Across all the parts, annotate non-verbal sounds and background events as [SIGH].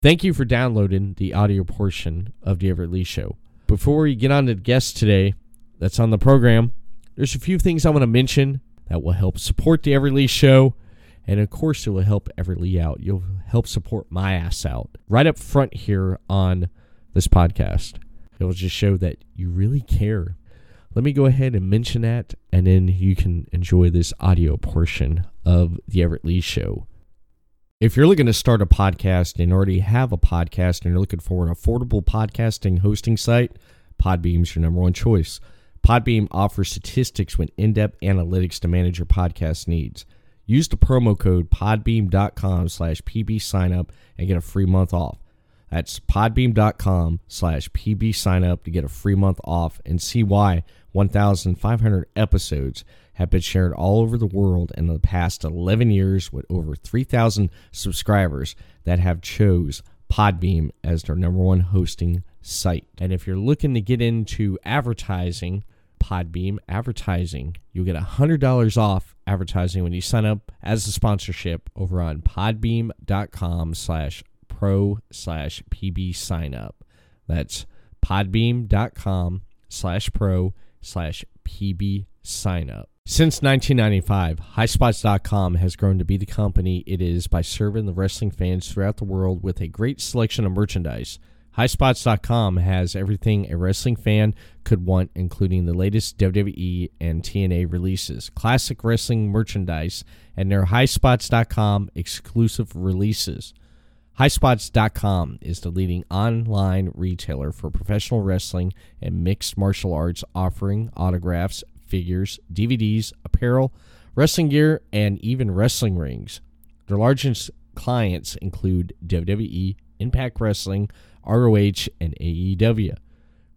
Thank you for downloading the audio portion of the Everett Lee Show. Before we get on to the guest today that's on the program, there's a few things I want to mention that will help support the Everett Lee Show. And of course, it will help Everett Lee out. You'll help support my ass out right up front here on this podcast. It will just show that you really care. Let me go ahead and mention that, and then you can enjoy this audio portion of the Everett Lee Show. If you're looking to start a podcast and already have a podcast and you're looking for an affordable podcasting hosting site, Podbean's your number one choice. Podbean offers statistics with in-depth analytics to manage your podcast needs. Use the promo code podbean.com slash pb signup and get a free month off. That's podbean.com slash pb signup to get a free month off and see why 1,500 episodes have been shared all over the world in the past 11 years with over 3,000 subscribers that have chose Podbean as their number one hosting site. And if you're looking to get into advertising, Podbean advertising, you'll get $100 off advertising when you sign up as a sponsorship over on podbean.com slash pro slash pb sign up. That's podbean.com slash pro slash pb sign up. Since 1995, HighSpots.com has grown to be the company it is by serving the wrestling fans throughout the world with a great selection of merchandise. HighSpots.com has everything a wrestling fan could want, including the latest WWE and TNA releases, classic wrestling merchandise, and their HighSpots.com exclusive releases. HighSpots.com is the leading online retailer for professional wrestling and mixed martial arts, offering autographs, figures, DVDs, apparel, wrestling gear, and even wrestling rings. Their largest clients include WWE, Impact Wrestling, ROH, and AEW.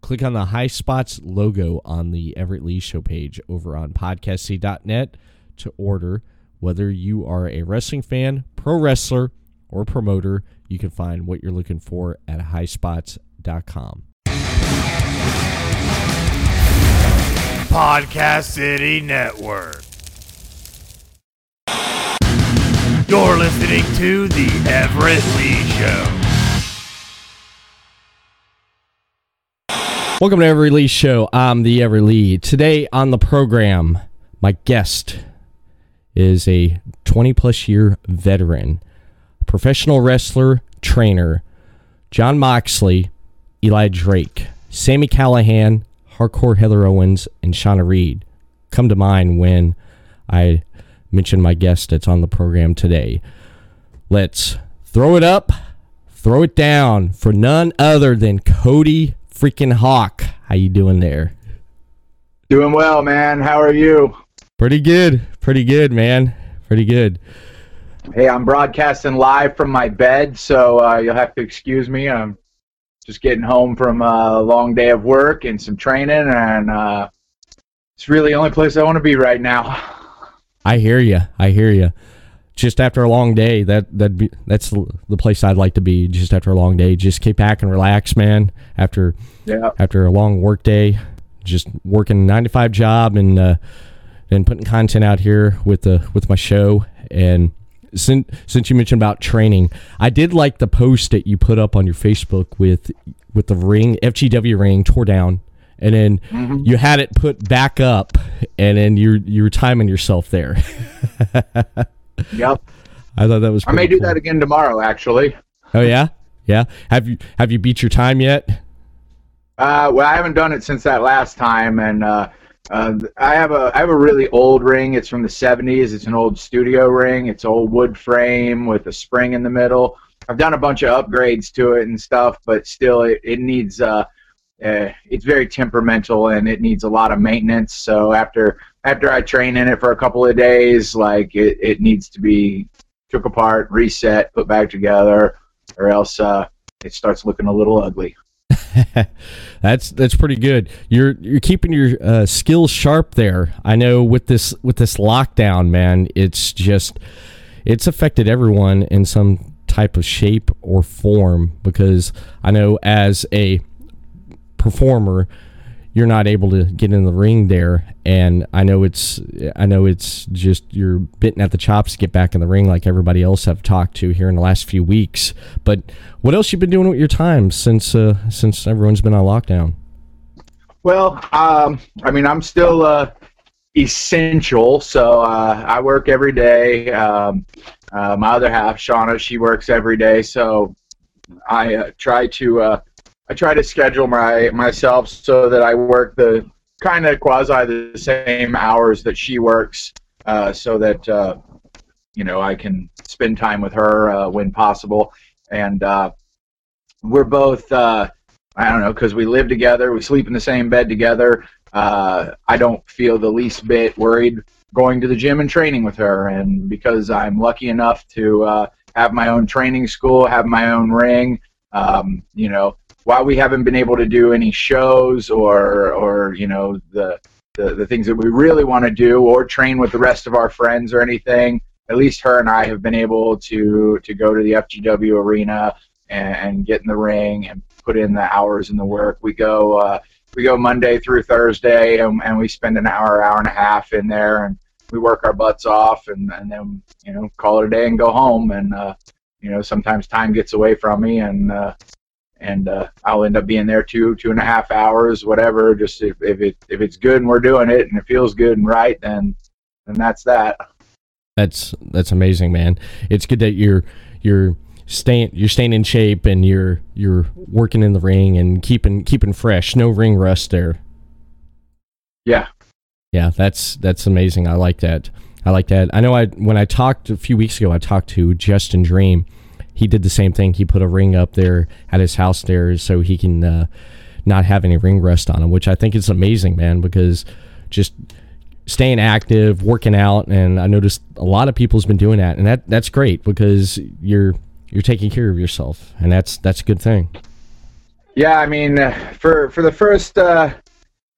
Click on the High Spots logo on the Everett Lee Show page over on podcasty.net to order. Whether you are a wrestling fan, pro wrestler, or promoter, you can find what you're looking for at highspots.com. Podcast City Network. You're listening to The Everett Lee Show. Welcome to Everett Lee Show. I'm the Everett Lee. Today on the program, my guest is a 20 plus year veteran, professional wrestler, trainer, John Moxley, Eli Drake, Sami Callihan, Hardcore Heather Owens, and Shawna Reed come to mind when I mention my guest that's on the program today. Let's throw it up, throw it down for none other than Cody freaking Hawk. How you doing there? Doing well, man. How are you? Pretty good. Pretty good, man. Pretty good. Hey, I'm broadcasting live from my bed, so uh, you'll have to excuse me. I'm just getting home from a long day of work and some training, and uh, it's really the only place I want to be right now. I hear you. I hear you. Just after a long day, that that be that's the place I'd like to be. Just after a long day, just kick back and relax, man. After Yeah. after a long work day, just working a nine to five job and uh, and putting content out here with the with my show. And since since you mentioned about training, I did like the post that you put up on your Facebook with with the ring FGW ring tore down, and then Mm-hmm. you had it put back up, and then you you were timing yourself there. [LAUGHS] Yep. I thought that was. I may do cool. that again tomorrow, actually. Oh yeah, yeah. Have you have you beat your time yet? Uh, well, I haven't done it since that last time, and uh, uh, I have a I have a really old ring. It's from the '70s. It's an old studio ring. It's old wood frame with a spring in the middle. I've done a bunch of upgrades to it and stuff, but still, it, it needs uh, uh, it's very temperamental and it needs a lot of maintenance. So after after I train in it for a couple of days, like it, it needs to be took apart, reset, put back together, or else uh, it starts looking a little ugly. [LAUGHS] that's that's pretty good. You're you're keeping your uh, skills sharp there. I know with this with this lockdown, man, it's just it's affected everyone in some type of shape or form because I know as a performer, you're not able to get in the ring there. And I know it's I know it's just you're bitten at the chops to get back in the ring like everybody else I've talked to here in the last few weeks. But what else you been doing with your time since uh, since everyone's been on lockdown? Well, um, I mean, I'm still uh, essential, so uh, I work every day. Um, uh, my other half, Shawna, she works every day, so I uh, try to uh, I try to schedule my myself so that I work the kind of quasi the same hours that she works, uh, so that uh, you know I can spend time with her uh, when possible, and uh, we're both. Uh, I don't know because we live together, we sleep in the same bed together. Uh, I don't feel the least bit worried going to the gym and training with her, and because I'm lucky enough to have my own training school, have my own ring, um, you know, while we haven't been able to do any shows or or you know the the, the things that we really want to do or train with the rest of our friends or anything, at least her and I have been able to to go to the FGW arena and, and get in the ring and put in the hours and the work. We go uh, we go Monday through Thursday and, and we spend an hour, hour and a half in there and we work our butts off and, and then you know call it a day and go home and uh, you know sometimes time gets away from me and uh, and uh, I'll end up being there two two and a half hours whatever just if, if it if it's good and we're doing it and it feels good and right then then that's that. That's that's amazing man. It's good that you're you're staying you're staying in shape and you're you're working in the ring and keeping keeping fresh. No ring rust there. Yeah. Yeah that's that's amazing. I like that. I like that. I know i when i talked a few weeks ago i talked to justin dream he did the same thing. He put a ring up there at his house there so he can uh, not have any ring rust on him which i think is amazing man because just staying active working out and i noticed a lot of people's been doing that and that that's great because you're you're taking care of yourself and that's that's a good thing. Yeah, I mean, uh, for for the first uh,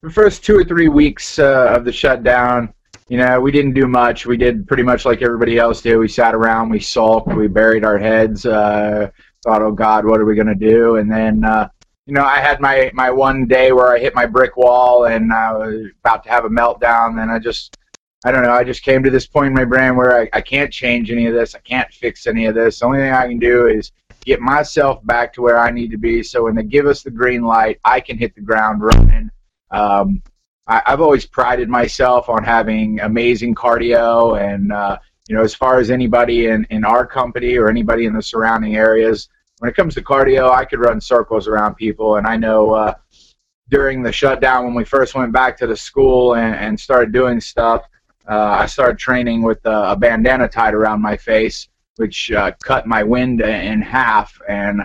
the first two or three weeks uh, of the shutdown, you know, we didn't do much. We did pretty much like everybody else did. We sat around, we sulked, we buried our heads, uh, thought, "Oh God, what are we gonna do?" And then, uh, you know, I had my my one day where I hit my brick wall and I was about to have a meltdown. And I just I don't know. I just came to this point in my brain where I, I can't change any of this. I can't fix any of this. The only thing I can do is get myself back to where I need to be. So when they give us the green light, I can hit the ground running. Um, I, I've always prided myself on having amazing cardio, and uh, you know, as far as anybody in in our company or anybody in the surrounding areas, when it comes to cardio, I could run circles around people, and I know. Uh, during the shutdown, when we first went back to the school and, and started doing stuff, uh, I started training with a, a bandana tied around my face, which uh, cut my wind in half, and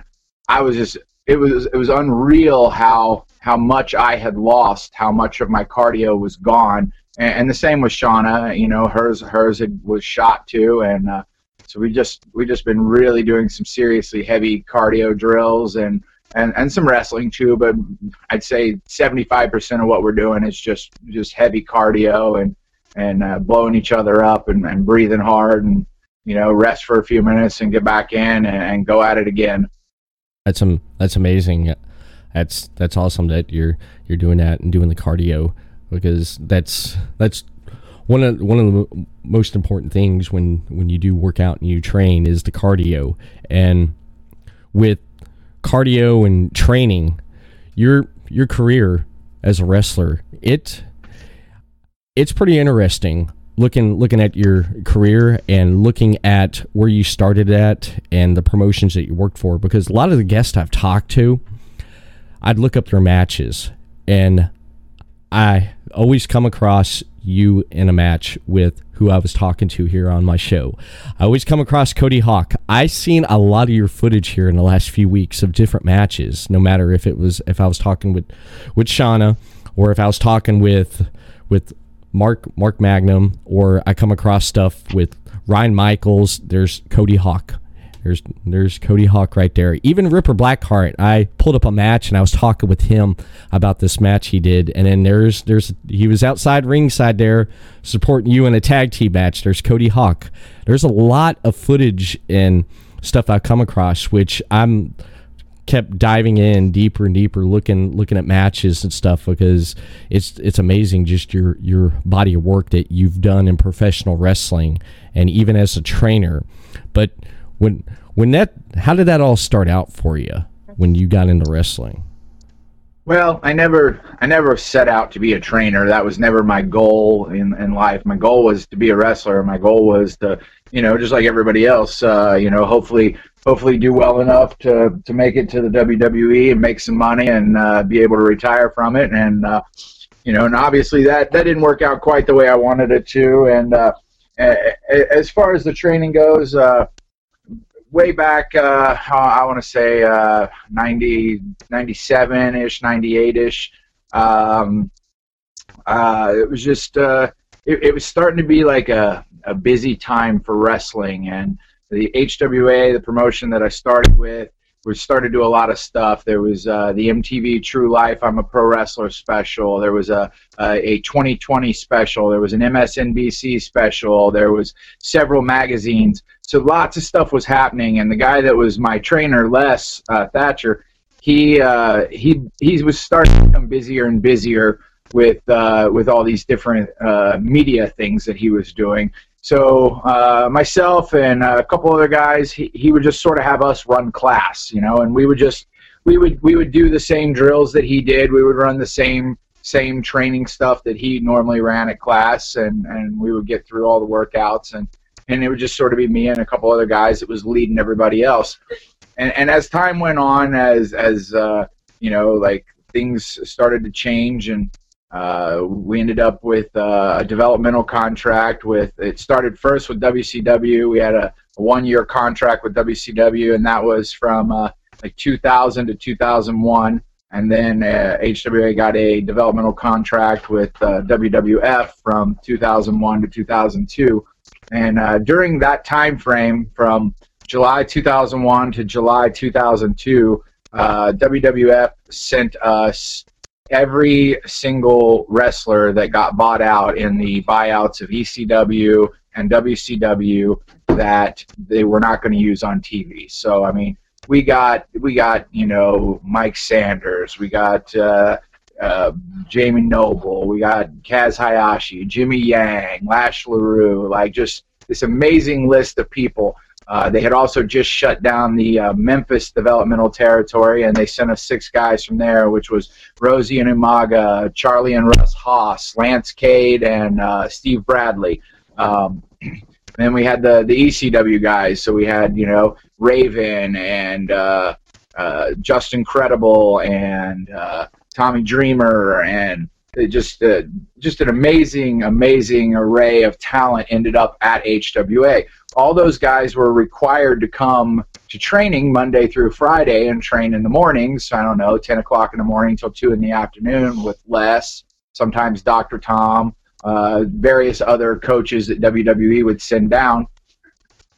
I was just it was it was unreal how how much I had lost, how much of my cardio was gone, and, and the same with Shawna. You know, hers hers had, was shot too, and uh, so we just we just been really doing some seriously heavy cardio drills and. And, and some wrestling too, but I'd say 75% of what we're doing is just just heavy cardio and and uh, blowing each other up and, and breathing hard and you know rest for a few minutes and get back in and, and go at it again. That's um that's amazing. That's that's awesome that you're you're doing that and doing the cardio because that's that's one of one of the most important things when when you do work out and you train is the cardio. And with cardio and training your your career as a wrestler it it's pretty interesting looking looking at your career and looking at where you started at and the promotions that you worked for because a lot of the guests I've talked to I'd look up their matches and I always come across you in a match with who I was talking to here on my show. I always come across Cody Hawk. I've seen a lot of your footage here in the last few weeks of different matches, no matter if it was if I was talking with with Shawna or if I was talking with with Mark Mark Magnum or I come across stuff with Ryan Michaels. There's Cody Hawk. There's there's Cody Hawk right there. Even Ripper Blackheart. I pulled up a match and I was talking with him about this match he did. And then there's there's he was outside ringside there supporting you in a tag team match. There's Cody Hawk. There's a lot of footage and stuff I've come across which I'm kept diving in deeper and deeper, looking looking at matches and stuff because it's it's amazing just your your body of work that you've done in professional wrestling and even as a trainer. But when when that how did that all start out for you when you got into wrestling? Well, I never I never set out to be a trainer. That was never my goal in, in life. My goal was to be a wrestler. My goal was to, you know, just like everybody else, uh, you know, hopefully hopefully do well enough to, to make it to the WWE and make some money and uh, be able to retire from it. And uh, you know, and obviously that that didn't work out quite the way I wanted it to. And uh, as far as the training goes, uh, way back, uh, I want to say uh, 90, 97-ish, 98-ish. Um, uh, it was just, uh, it, it, was starting to be like a, a busy time for wrestling. And the HWA, the promotion that I started with, we started to do a lot of stuff. There was uh, the MTV True Life I'm a Pro Wrestler special. There was a, a, a 2020 special. There was an MSNBC special. There was several magazines. So lots of stuff was happening. And the guy that was my trainer, Les uh, Thatcher, he uh, he he was starting to become busier and busier with uh, with all these different uh, media things that he was doing. So uh, myself and a couple other guys, he, he would just sort of have us run class, you know, and we would just we would we would do the same drills that he did. We would run the same same training stuff that he normally ran at class, and and we would get through all the workouts, and and it would just sort of be me and a couple other guys that was leading everybody else. And and as time went on, as as uh, you know, like things started to change and uh, we ended up with uh, a developmental contract with. It started first with WCW. We had a, a one-year contract with WCW, and that was from uh, like 2000 to 2001. And then HWA uh, got a developmental contract with uh, WWF from 2001 to 2002. And uh, during that time frame, from July 2001 to July 2002, WWF sent us every single wrestler that got bought out in the buyouts of ECW and WCW that they were not going to use on TV. So I mean, we got we got you know Mike Sanders, we got uh, uh, Jamie Noble, we got Kaz Hayashi, Jimmy Yang, Lash LaRue, like just this amazing list of people uh, they had also just shut down the uh, Memphis developmental territory, and they sent us six guys from there, which was Rosey and Umaga, Charlie and Russ Haas, Lance Cade, and uh, Steve Bradley. Um, [CLEARS THROAT] then we had the the ECW guys, so we had you know Raven and uh, uh, Justin Credible and Tommy Dreamer and just uh, just an amazing, amazing array of talent ended up at HWA. All those guys were required to come to training Monday through Friday and train in the mornings. I don't know, 10 o'clock in the morning till 2 in the afternoon with Les, sometimes Dr. Tom, uh, various other coaches that WWE would send down.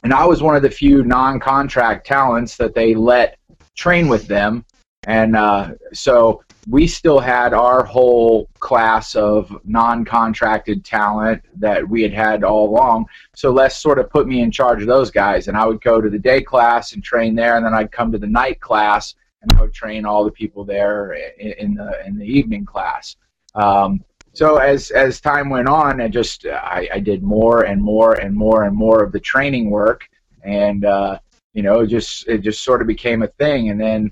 And I was one of the few non-contract talents that they let train with them. And uh, so we still had our whole class of non-contracted talent that we had had all along. So Les sort of put me in charge of those guys, and I would go to the day class and train there, and then I'd come to the night class and I would train all the people there in, the in the evening class. Um, so as as time went on, I just I, I did more and more and more and more of the training work, and uh, you know, just it just sort of became a thing, and then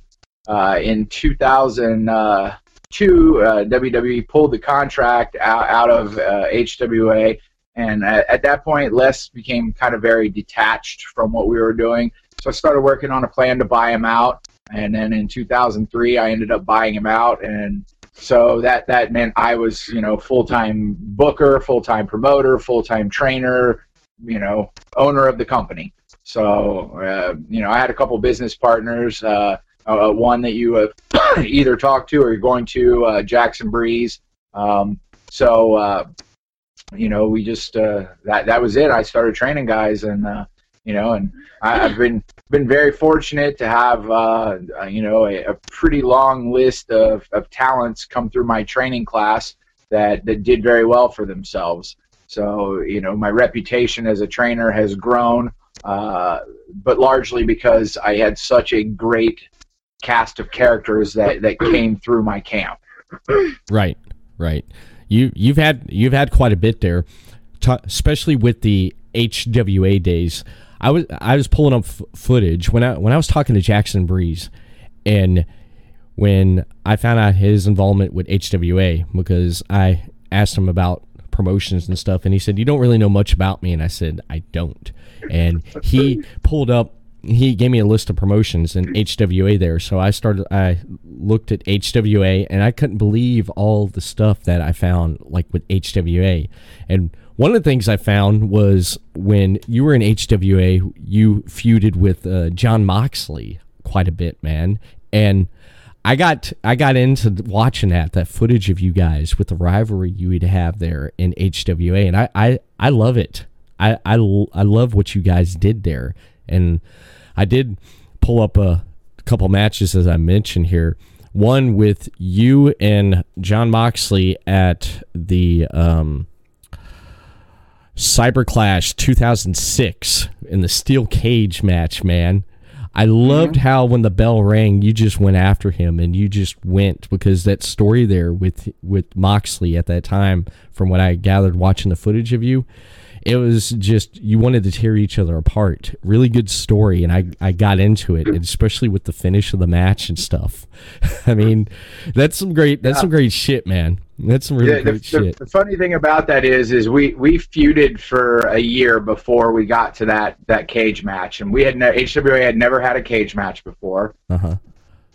uh, in 2002, uh, WWE pulled the contract out, out of HWA, uh, and at, at, that point, Les became kind of very detached from what we were doing. So I started working on a plan to buy him out, and then in 2003, I ended up buying him out, and so that that meant I was, you know, full time booker, full time promoter, full time trainer, you know, owner of the company. So, uh, you know, I had a couple business partners. Uh, uh, one that you have [COUGHS] either talked to or you're going to, uh, Jackson Breeze. Um, so, uh, you know, we just uh, that that was it. I started training guys, and uh, you know, and I, have been been very fortunate to have uh, you know a, a, pretty long list of, of talents come through my training class that that did very well for themselves. So, you know, my reputation as a trainer has grown, uh, but largely because I had such a great cast of characters that that came through my camp. Right, right. You you've had you've had quite a bit there, especially with the HWA days. I was I was pulling up f- footage when I when I was talking to Jackson Breeze, and when I found out his involvement with HWA because I asked him about promotions and stuff, and he said you don't really know much about me, and I said I don't, and he pulled up he gave me a list of promotions and HWA there. So I started, I looked at HWA and I couldn't believe all the stuff that I found like with HWA. And one of the things I found was when you were in HWA, you feuded with uh, John Moxley quite a bit, man. And I got I got into watching that that footage of you guys with the rivalry you would have there in HWA, and I I, I love it. I, I, I love what you guys did there, and I did pull up a couple matches as I mentioned here. One with you and John Moxley at the um, Cyber Clash 2006 in the steel cage match, man. I loved mm-hmm. how when the bell rang, you just went after him and you just went because that story there with with Moxley at that time, from what I gathered watching the footage of you, it was just you wanted to tear each other apart. Really good story, and I I got into it, especially with the finish of the match and stuff. [LAUGHS] I mean, that's some great that's yeah. some great shit, man. That's some really the, great the, shit. The, the funny thing about that is, is we we feuded for a year before we got to that that cage match, and we had no, HWA had never had a cage match before. Uh huh.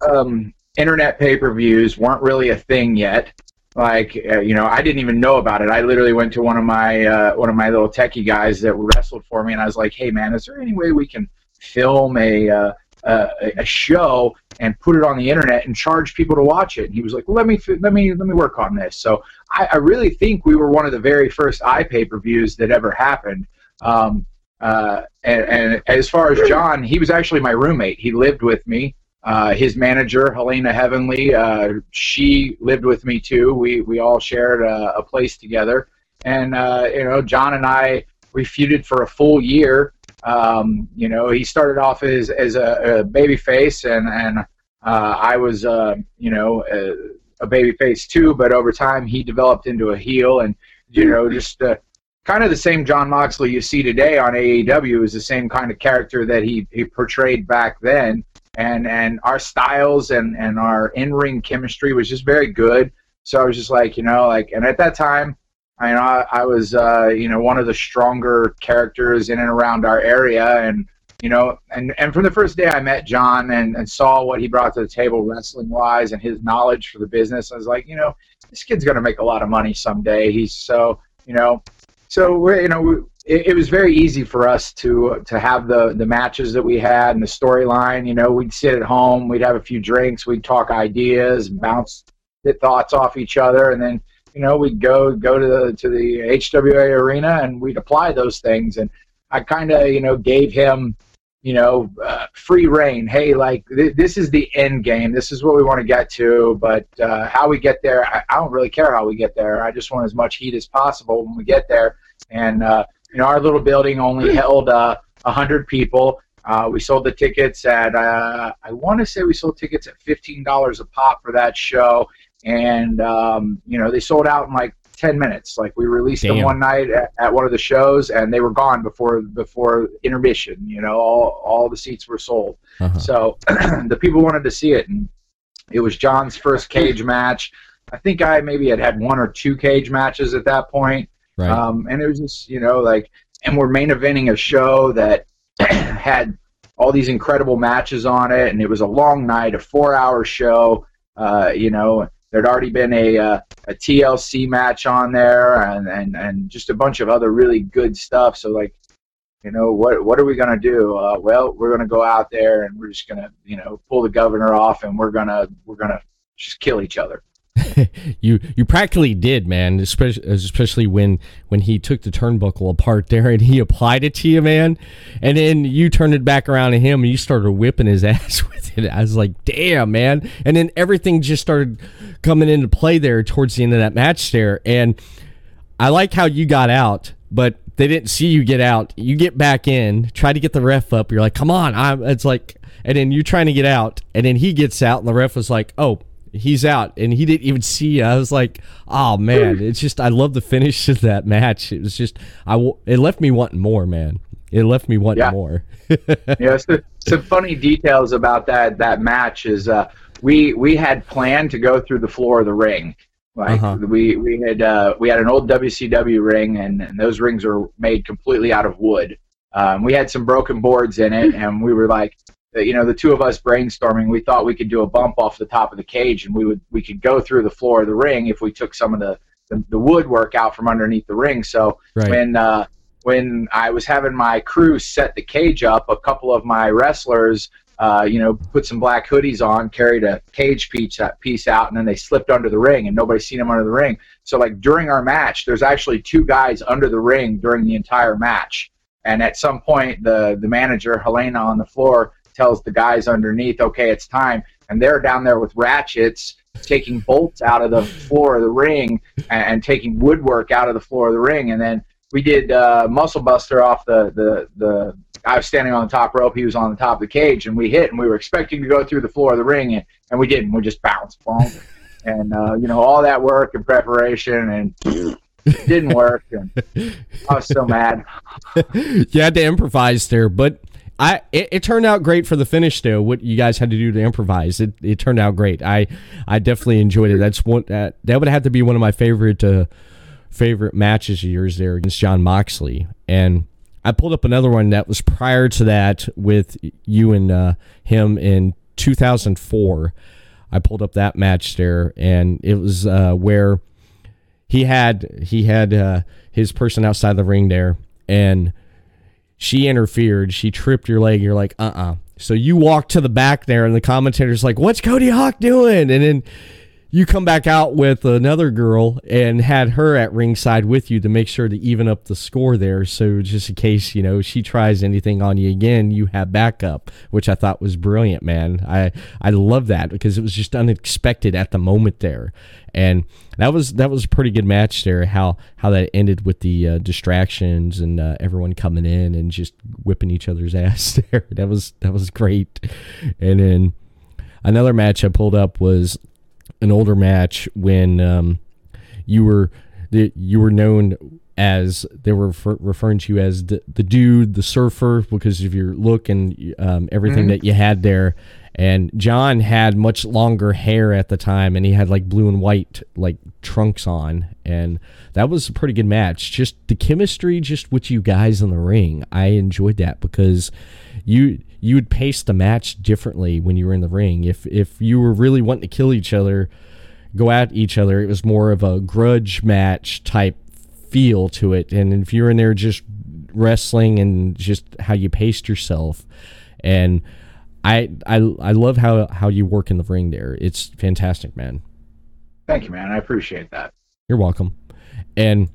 Um, internet pay per views weren't really a thing yet like uh, you know i didn't even know about it. I literally went to one of my uh, one of my little techie guys that wrestled for me and i was like hey man is there any way we can film a uh, a, a show and put it on the internet and charge people to watch it? And he was like well, let me let me let me work on this. So i, I really think we were one of the very first iPay-per-views that ever happened. Um, uh, and, and as far as john he was actually my roommate. He lived with me uh, his manager, Helena Heavenly, uh, she lived with me too. We we all shared a, a place together, and uh, you know, John and I we feuded for a full year. Um, you know, he started off as as a, a baby face, and and uh, I was uh, you know a, a baby face too. But over time, he developed into a heel, and you know, just kind of the same John Moxley you see today on AEW is the same kind of character that he, he portrayed back then and and our styles and and our in ring chemistry was just very good. So I was just like, you know, like, and at that time, I know I, was, uh, you know, one of the stronger characters in and around our area, and you know, and and from the first day I met John and and saw what he brought to the table wrestling wise and his knowledge for the business, I was like, you know, this kid's gonna make a lot of money someday. He's so, you know, so we're, you know, it, it, was very easy for us to to have the the matches that we had and the storyline. You know, we'd sit at home, we'd have a few drinks, we'd talk ideas, bounce the thoughts off each other, and then you know we'd go go to the to the HWA arena and we'd apply those things. And I kind of you know gave him you know uh, free reign. Hey, like th- this is the end game. This is what we want to get to. But uh, how we get there, I, I don't really care how we get there. I just want as much heat as possible when we get there. And uh, you know, our little building only held uh, 100 people. Uh, we sold the tickets at, uh, I want to say we sold tickets at $15 a pop for that show. And, um, you know, they sold out in like 10 minutes. Like we released Damn. them one night at, at, one of the shows and they were gone before before intermission. You know, all, all the seats were sold. Uh-huh. So [CLEARS THROAT] the people wanted to see it. And it was John's first cage match. I think I maybe had had one or two cage matches at that point. Right. Um, and it was just, you know, like, and we're main eventing a show that [CLEARS THROAT] had all these incredible matches on it, and it was a long night, a four-hour show. Uh, you know, there'd already been a uh, a TLC match on there, and, and and just a bunch of other really good stuff. So like, you know, what what are we gonna do? Uh, well, we're gonna go out there and we're just gonna, you know, pull the governor off, and we're gonna we're gonna just kill each other. [LAUGHS] you you practically did, man. Especially especially when when he took the turnbuckle apart there and he applied it to you, man. And then you turned it back around to him and you started whipping his [LAUGHS] ass with it. I was like, damn, man. And then everything just started coming into play there towards the end of that match there. And I like how you got out, but they didn't see you get out. You get back in, try to get the ref up. You're like, come on. I'm. It's like and then you're trying to get out, and then he gets out, and the ref was like, "Oh, he's out," and he didn't even see. You. I was like, "Oh man, it's just I love the finish of that match. It was just I it left me wanting more, man. It left me wanting Yeah. more." [LAUGHS] yeah, so, some funny details about that that match is uh, we we had planned to go through the floor of the ring. Like Uh-huh. we we had uh, we had an old WCW ring, and, and those rings are made completely out of wood. Um, we had some broken boards in it, and we were like, you know, the two of us brainstorming. We thought we could do a bump off the top of the cage, and we would we could go through the floor of the ring if we took some of the the, the woodwork out from underneath the ring. So right. when uh, when I was having my crew set the cage up, a couple of my wrestlers, uh, you know, put some black hoodies on, carried a cage piece piece out, and then they slipped under the ring, and nobody seen them under the ring. So like during our match, there's actually two guys under the ring during the entire match. And at some point, the the manager Helena on the floor tells the guys underneath, "Okay, it's time." And they're down there with ratchets, taking bolts out of the floor of the ring and, and taking woodwork out of the floor of the ring. And then we did uh, muscle buster off the, the the I was standing on the top rope, he was on the top of the cage, and we hit, and we were expecting to go through the floor of the ring, and, and we didn't. We just bounced, and uh, you know all that work and preparation, and didn't work, and I was so mad. [LAUGHS] you had to improvise there, but I it, it turned out great for the finish though. What you guys had to do to improvise, it, it turned out great. I I definitely enjoyed it. That's one that that would have to be one of my favorite uh, favorite matches of yours there against John Moxley. And I pulled up another one that was prior to that with you and uh, him in 2004. I pulled up that match there, and it was uh, where he had he had uh, his person outside the ring there, and she interfered. She tripped your leg. You're like, uh uh So you walk to the back there, and the commentator's like, "What's Cody Hawk doing?" And then you come back out with another girl and had her at ringside with you to make sure to even up the score there. So just in case you know she tries anything on you again, you have backup, which I thought was brilliant, man. I I love that because it was just unexpected at the moment there, and that was that was a pretty good match there. How how that ended with the uh, distractions and uh, everyone coming in and just whipping each other's [LAUGHS] ass there. That was that was great, and then another match I pulled up was an older match when um, you were the, you were known as they were refer- referring to you as the, the dude, the surfer, because of your look and um, everything Mhm. that you had there. And John had much longer hair at the time, and he had like blue and white like trunks on, and that was a pretty good match. Just the chemistry, just with you guys in the ring, I enjoyed that because you you would pace the match differently when you were in the ring. If if you were really wanting to kill each other, go at each other, it was more of a grudge match type feel to it. And if you're in there just wrestling and just how you paced yourself, and I I I love how how you work in the ring there. It's fantastic, man. Thank you, man. I appreciate that. You're welcome. And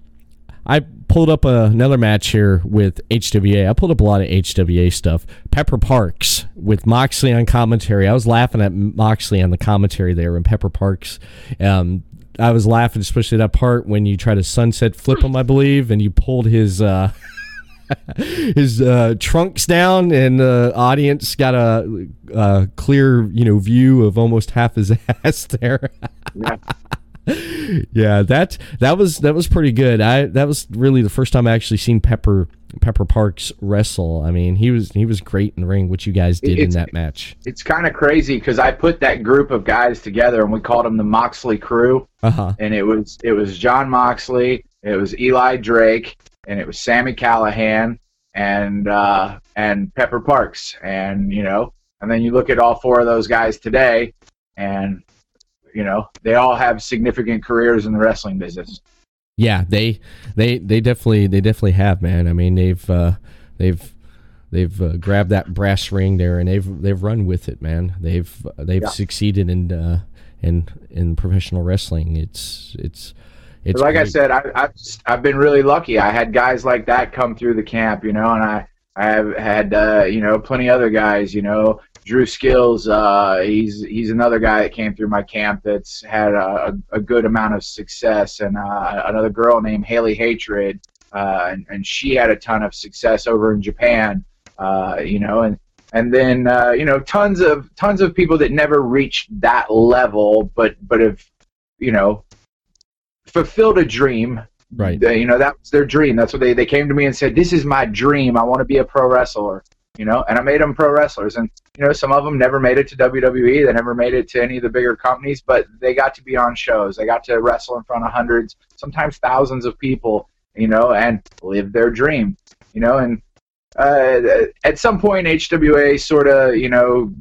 I pulled up another match here with HWA. I pulled up a lot of HWA stuff. Pepper Parks with Moxley on commentary. I was laughing at Moxley on the commentary there when Pepper Parks. Um, I was laughing, especially that part when you try to sunset flip him, I believe, and you pulled his. Uh, [LAUGHS] his uh, trunks down, and the audience got a, a clear, you know, view of almost half his [LAUGHS] ass there. Yeah. Yeah, that that was that was pretty good. I that was really the first time I actually seen Pepper Pepper Parks wrestle. I mean, he was he was great in the ring. What you guys did in that match? It's kind of crazy because I put that group of guys together and we called them the Moxley Crew. Uh huh. and it was it was John Moxley, it was Eli Drake, and it was Sami Callihan and uh, and Pepper Parks, and you know, and then you look at all four of those guys today, and you know, they all have significant careers in the wrestling business. Yeah, they they they definitely they definitely have, man. I mean, they've uh, they've they've uh, grabbed that brass ring there and they've they've run with it, man. They've they've Yeah. succeeded in uh, in in professional wrestling. It's it's it's like I said, I, I've I've been really lucky. I had guys like that come through the camp, you know, and I I have had uh, you know plenty other guys, you know, Drew Skills. Uh, he's he's another guy that came through my camp that's had a, a, good amount of success, and uh, another girl named Haley Hatred, uh, and, and she had a ton of success over in Japan, uh, you know, and and then uh, you know tons of tons of people that never reached that level, but but have you know fulfilled a dream. Right. You know that was their dream. That's what they they came to me and said, "This is my dream. I want to be a pro wrestler." You know, and I made them pro wrestlers, and you know some of them never made it to WWE. They never made it to any of the bigger companies, but they got to be on shows. They got to wrestle in front of hundreds, sometimes thousands of people. You know, and live their dream. You know, and uh, at some point HWA sort of you know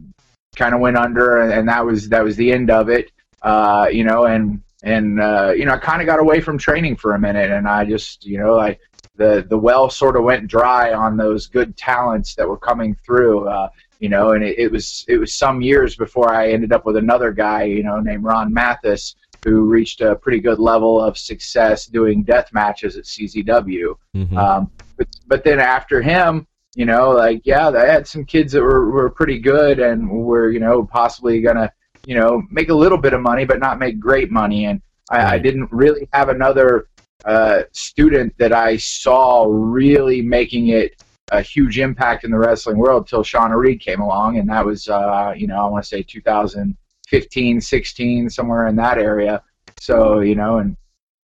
kind of went under, and, that was that was the end of it. Uh, you know, and and uh, you know I kind of got away from training for a minute, and I just you know I the the well sort of went dry on those good talents that were coming through. Uh, you know, and it, it was it was some years before I ended up with another guy, you know, named Ron Mathis, who reached a pretty good level of success doing death matches at CZW. Mhm. Um, but but then after him, you know, like yeah, I had some kids that were, were pretty good and were you know possibly gonna you know make a little bit of money, but not make great money. And I, I didn't really have another uh, student that I saw really making it a huge impact in the wrestling world till Shawna Reed came along, and that was uh, you know I want to say 2015, 16, somewhere in that area. So you know, and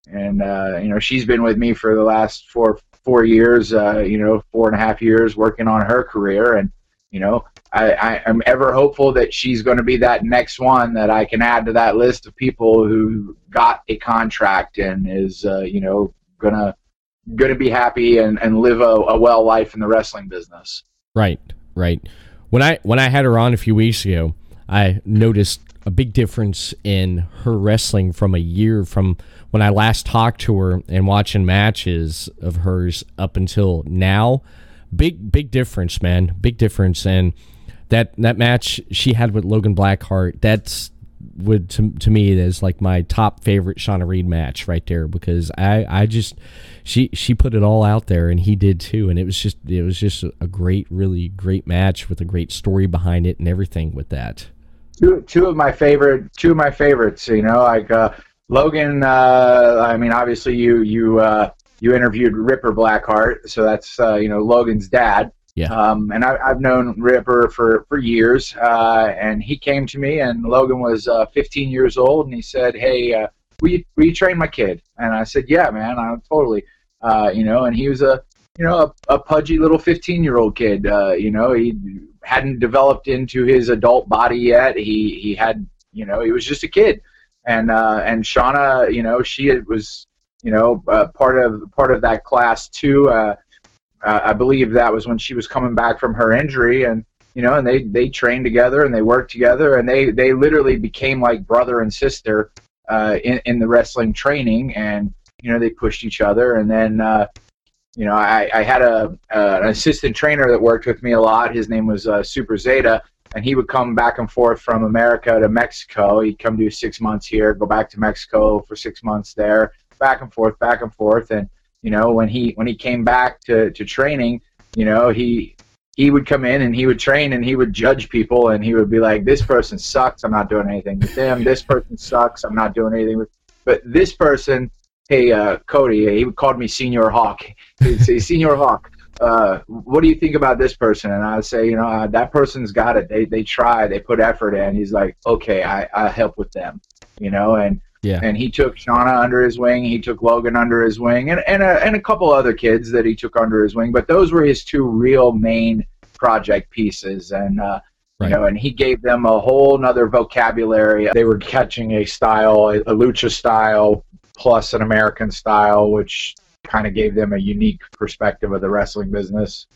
and uh, you know she's been with me for the last four four years, uh, you know, four and a half years working on her career, and you know, I, I am ever hopeful that she's going to be that next one that I can add to that list of people who got a contract and is uh, you know gonna gonna be happy and, and live a, a well life in the wrestling business. Right, right. When I when I had her on a few weeks ago, I noticed a big difference in her wrestling from a year from when I last talked to her and watching matches of hers up until now. Big big difference, man. Big difference and that that match she had with Logan Blackheart, that's would to, to me is like my top favorite Shawna Reed match right there because I I just she she put it all out there and he did too. And it was just it was just a great really great match with a great story behind it and everything with that. two two of my favorite two of my favorites you know like uh logan uh i mean obviously you you uh you interviewed ripper blackheart. So that's uh you know logan's dad Yeah. um and I, i've known ripper for for years uh and he came to me and logan was uh 15 years old and he said hey uh will you, will you train my kid and i said yeah man I'm totally uh you know and he was a you know a, a pudgy little 15 year old kid uh you know he hadn't developed into his adult body yet. He he had you know he was just a kid, and uh, and Shawna you know she was you know part of part of that class too. Uh, I believe that was when she was coming back from her injury, and you know and they they trained together and they worked together and they they literally became like brother and sister uh, in in the wrestling training, and you know they pushed each other, and then. Uh, you know, I, I had a uh, an assistant trainer that worked with me a lot. His name was uh, Super Zeta, and he would come back and forth from America to Mexico. He'd come do six months here, go back to Mexico for six months there, back and forth, back and forth. And you know, when he when he came back to, to training, you know, he he would come in and he would train and he would judge people and he would be like, "This person sucks. I'm not doing anything with them. This person sucks. I'm not doing anything with." But this person, hey uh, Cody, he called me Senior Hawk. He'd say, "Senior Hawk, uh, what do you think about this person?" And I'd say, "You know, uh, that person's got it. They they try. They put effort in." He's like, "Okay, I I help with them." You know, and Yeah. and he took Shawna under his wing. He took Logan under his wing, and and a, and a couple other kids that he took under his wing. But those were his two real main project pieces, and uh, Right. you know, and he gave them a whole nother vocabulary. They were catching a style, a, a lucha style, plus an American style, which kind of gave them a unique perspective of the wrestling business.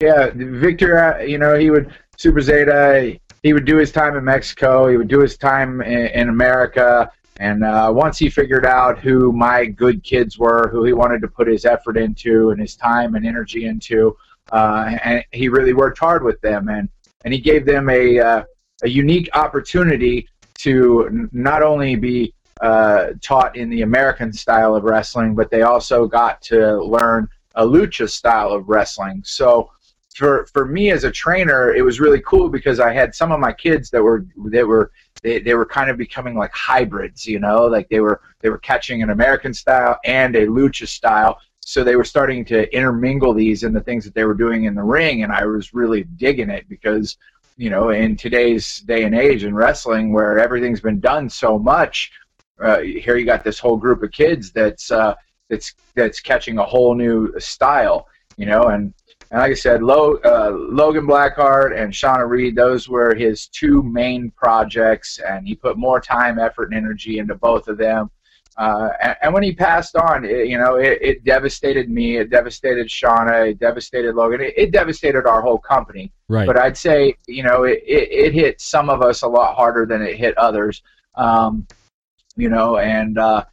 Yeah, Victor, uh, you know, he would Super Zeta. He would do his time in Mexico. He would do his time in, in America. And uh, once he figured out who my good kids were, who he wanted to put his effort into and his time and energy into, uh, and he really worked hard with them. And, and he gave them a, uh, a unique opportunity to n- not only be uh, taught in the American style of wrestling, but they also got to learn a lucha style of wrestling. So for for me as a trainer, it was really cool because I had some of my kids that were that were they, they were kind of becoming like hybrids, you know, like they were they were catching an American style and a lucha style. so they were starting to intermingle these in the things that they were doing in the ring, and I was really digging it because you know in today's day and age in wrestling where everything's been done so much, uh, here you got this whole group of kids that's uh, that's that's catching a whole new style, you know, and and like I said, Lo, uh, Logan Blackheart and Shawna Reed, those were his two main projects, and he put more time, effort, and energy into both of them. Uh, and, and, when he passed on, it, you know, it, it, devastated me. It devastated Shawna. It devastated Logan. It, it, devastated our whole company. Right. But I'd say, you know, it, it, hit some of us a lot harder than it hit others. Um, you know, and uh,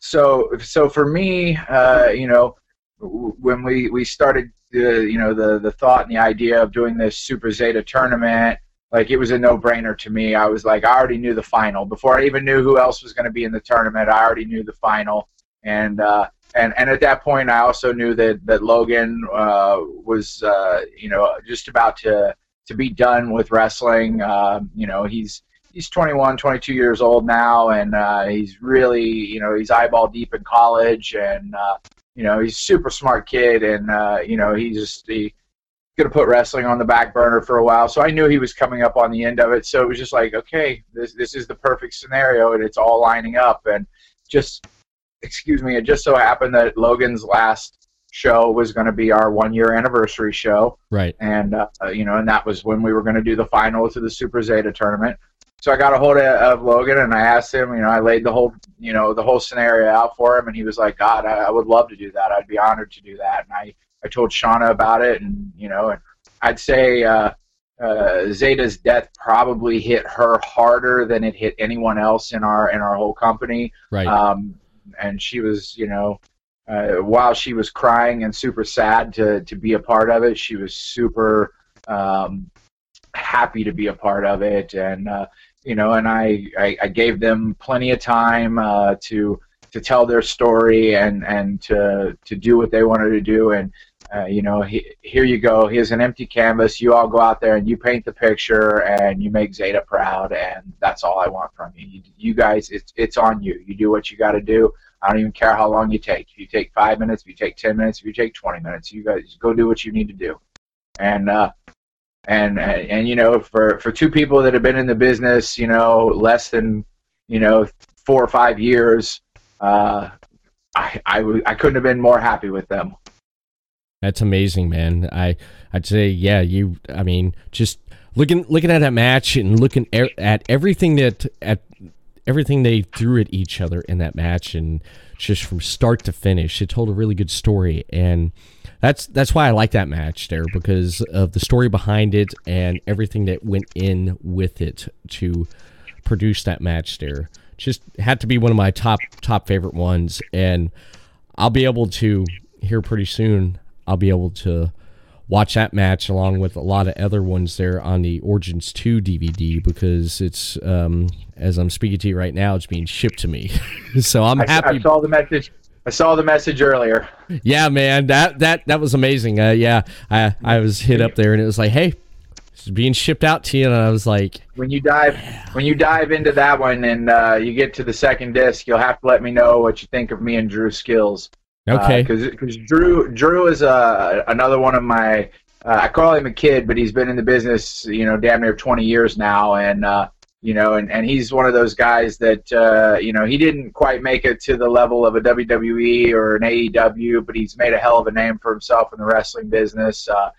so so for me, uh, you know, when we we started the you know the the thought and the idea of doing this Super Zeta tournament like it was a no-brainer to me. I was like, I already knew the final before I even knew who else was going to be in the tournament. I already knew the final, and uh, and and at that point, I also knew that that Logan uh, was uh, you know just about to to be done with wrestling. Uh, you know, he's he's 21, 22 years old now, and uh, he's really you know he's eyeball deep in college, and uh, you know he's a super smart kid, and uh, you know he's just he going to put wrestling on the back burner for a while. So I knew he was coming up on the end of it. So it was just like, okay, this this is the perfect scenario, and it's all lining up. And just excuse me, it just so happened that Logan's last show was going to be our one year anniversary show. Right. And uh, you know, and that was when we were going to do the final to the Super Zeta tournament. So I got a hold of, of, Logan and I asked him, you know, I laid the whole, you know, the whole scenario out for him, and he was like, "God, I, I would love to do that. I'd be honored to do that." And I I told Shawna about it, and you know, and I'd say uh, uh, Zeta's death probably hit her harder than it hit anyone else in our in our whole company. Right. Um, and she was, you know, uh, while she was crying and super sad to to be a part of it, she was super um, happy to be a part of it, and uh, you know, and I, I, I gave them plenty of time uh, to to tell their story and and to to do what they wanted to do and uh, you know, he, here you go. Here's an empty canvas. You all go out there and you paint the picture and you make Zeta proud, and that's all I want from you. You, you guys, it's it's on you. You do what you got to do. I don't even care how long you take. If you take five minutes, if you take ten minutes, if you take twenty minutes, you guys go do what you need to do. And uh, and and, you know, for for two people that have been in the business, you know, less than you know four or five years, uh, I I, w- I couldn't have been more happy with them. That's amazing, man. I I'd say yeah. You, I mean, just looking looking at that match and looking at everything that at everything they threw at each other in that match, and just from start to finish, it told a really good story, and that's that's why I like that match there because of the story behind it and everything that went in with it to produce that match there. Just had to be one of my top top favorite ones, and I'll be able to here pretty soon I'll be able to watch that match along with a lot of other ones there on the Origins 2 DVD because it's um, as I'm speaking to you right now, it's being shipped to me. [LAUGHS] so I'm I, happy. I saw the message. I saw the message earlier. Yeah, man, that that that was amazing. Uh, yeah, I I was hit up there and it was like, hey, it's being shipped out to you, and I was like, when you dive when you dive into that one and uh, you get to the second disc, you'll have to let me know what you think of me and Drew Skills. Okay. Because uh, Drew Drew is uh, another one of my uh, I call him a kid, but he's been in the business you know damn near 20 years now, and uh, you know and, and he's one of those guys that uh, you know he didn't quite make it to the level of a WWE or an AEW, but he's made a hell of a name for himself in the wrestling business. Uh,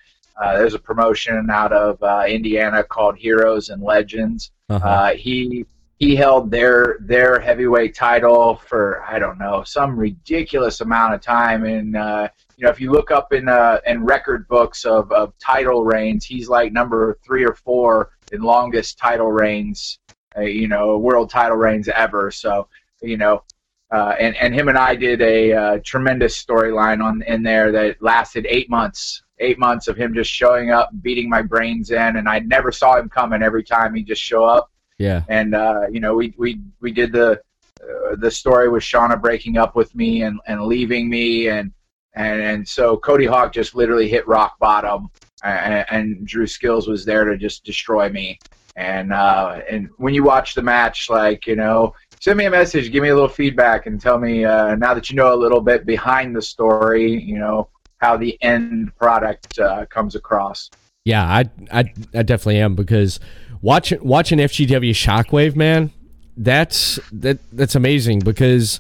uh, there's a promotion out of uh, Indiana called Heroes and Legends. Uh-huh. Uh, he he held their their heavyweight title for I don't know some ridiculous amount of time. And uh, you know, if you look up in uh, in record books of, of title reigns, he's like number three or four in longest title reigns. Uh, you know, world title reigns ever. So you know. Uh, and, and him and I did a uh, tremendous storyline on in there that lasted eight months. Eight months of him just showing up, beating my brains in, and I never saw him coming. Every time he just show up, yeah. And uh, you know, we we we did the uh, the story with Shawna breaking up with me and, and leaving me, and and and so Cody Hawk just literally hit rock bottom, and, and Drew Skills was there to just destroy me. And uh, and when you watch the match, like you know, send me a message, give me a little feedback, and tell me uh, now that you know a little bit behind the story, you know how the end product uh, comes across. Yeah, I, I I definitely am because watching watching FGW Shockwave, man, that's that that's amazing because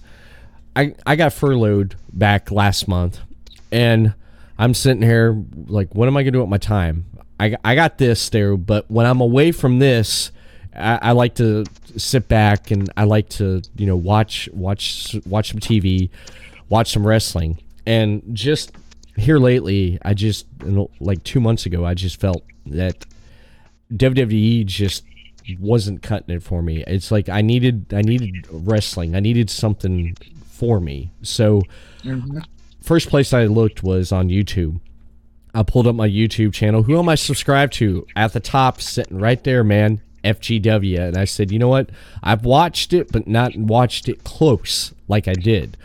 I I got furloughed back last month, and I'm sitting here like, what am I gonna do with my time? I I got this there, but when I'm away from this, I, I like to sit back and I like to you know watch watch watch some TV, watch some wrestling, and just here lately, I just like two months ago, I just felt that WWE just wasn't cutting it for me. It's like I needed I needed wrestling. I needed something for me. So Mm-hmm. first place I looked was on YouTube. I pulled up my YouTube channel. Who am I subscribed to? At the top, sitting right there, man, FGW. And I said, you know what? I've watched it, but not watched it close like I did.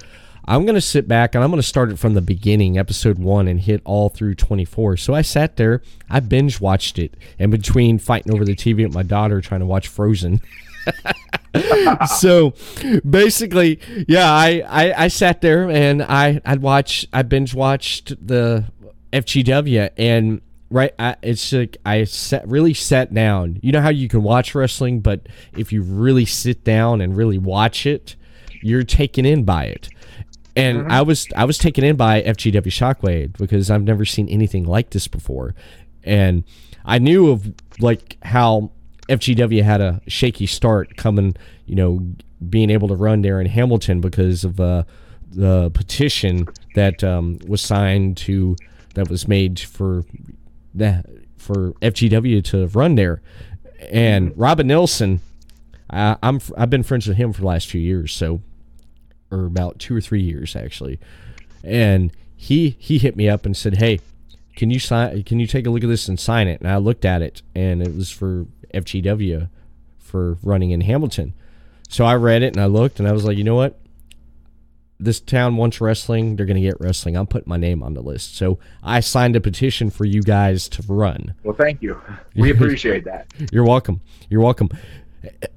I'm going to sit back and I'm going to start it from the beginning, episode one, and hit all through 24. So I sat there, I binge watched it, in between fighting over the TV with my daughter trying to watch Frozen. [LAUGHS] so basically, yeah, I, I, I sat there and I I'd watch I binge watched the FGW and right I, it's like I sat really sat down. You know how you can watch wrestling, but if you really sit down and really watch it, you're taken in by it. And I was I was taken in by FGW Shockwave because I've never seen anything like this before, and I knew of like how FGW had a shaky start coming, you know, being able to run there in Hamilton because of uh, the petition that um, was signed to that was made for that for FGW to run there, and Robin Nelson. I, I'm I've been friends with him for the last few years, so or about two or three years actually, and he he hit me up and said, "Hey, can you sign? Can you take a look at this and sign it?" And I looked at it, and it was for FGW for running in Hamilton. So I read it and I looked, and I was like, you know what? This town wants wrestling. They're going to get wrestling. I'm putting my name on the list. So I signed a petition for you guys to run. Well, thank you. We [LAUGHS] appreciate that. You're welcome. You're welcome.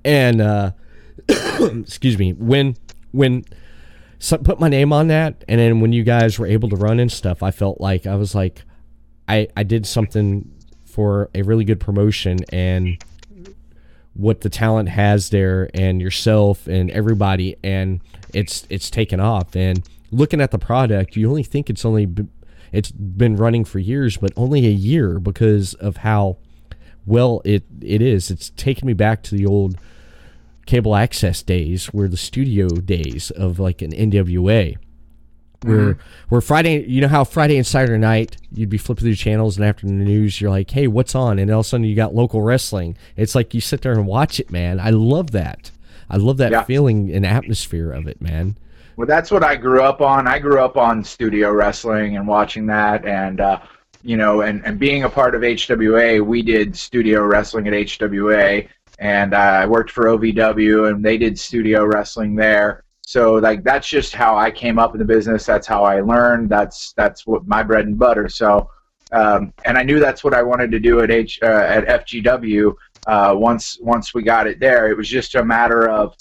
And uh, [COUGHS] excuse me, when when so put my name on that, and then when you guys were able to run and stuff, I felt like I was like, I I did something for a really good promotion and what the talent has there and yourself and everybody and it's it's taken off. And looking at the product you only think it's only it's been running for years but only a year because of how well it it is. It's taken me back to the old cable access days were the studio days of like an NWA where where Friday you know how Friday and Saturday night you'd be flipping through channels and after the news you're like hey what's on? And all of a sudden you got local wrestling. It's like you sit there and watch it man. I love that. I love that Yeah. feeling and atmosphere of it man. Well, that's what I grew up on. I grew up on studio wrestling and watching that, and uh, you know, and and being a part of HWA, we did studio wrestling at HWA, and I worked for OVW, and they did studio wrestling there. So like that's just how I came up in the business. That's how I learned. That's that's what my bread and butter. So, um, and I knew that's what I wanted to do at H uh, at FGW. Uh, once once we got it there, it was just a matter of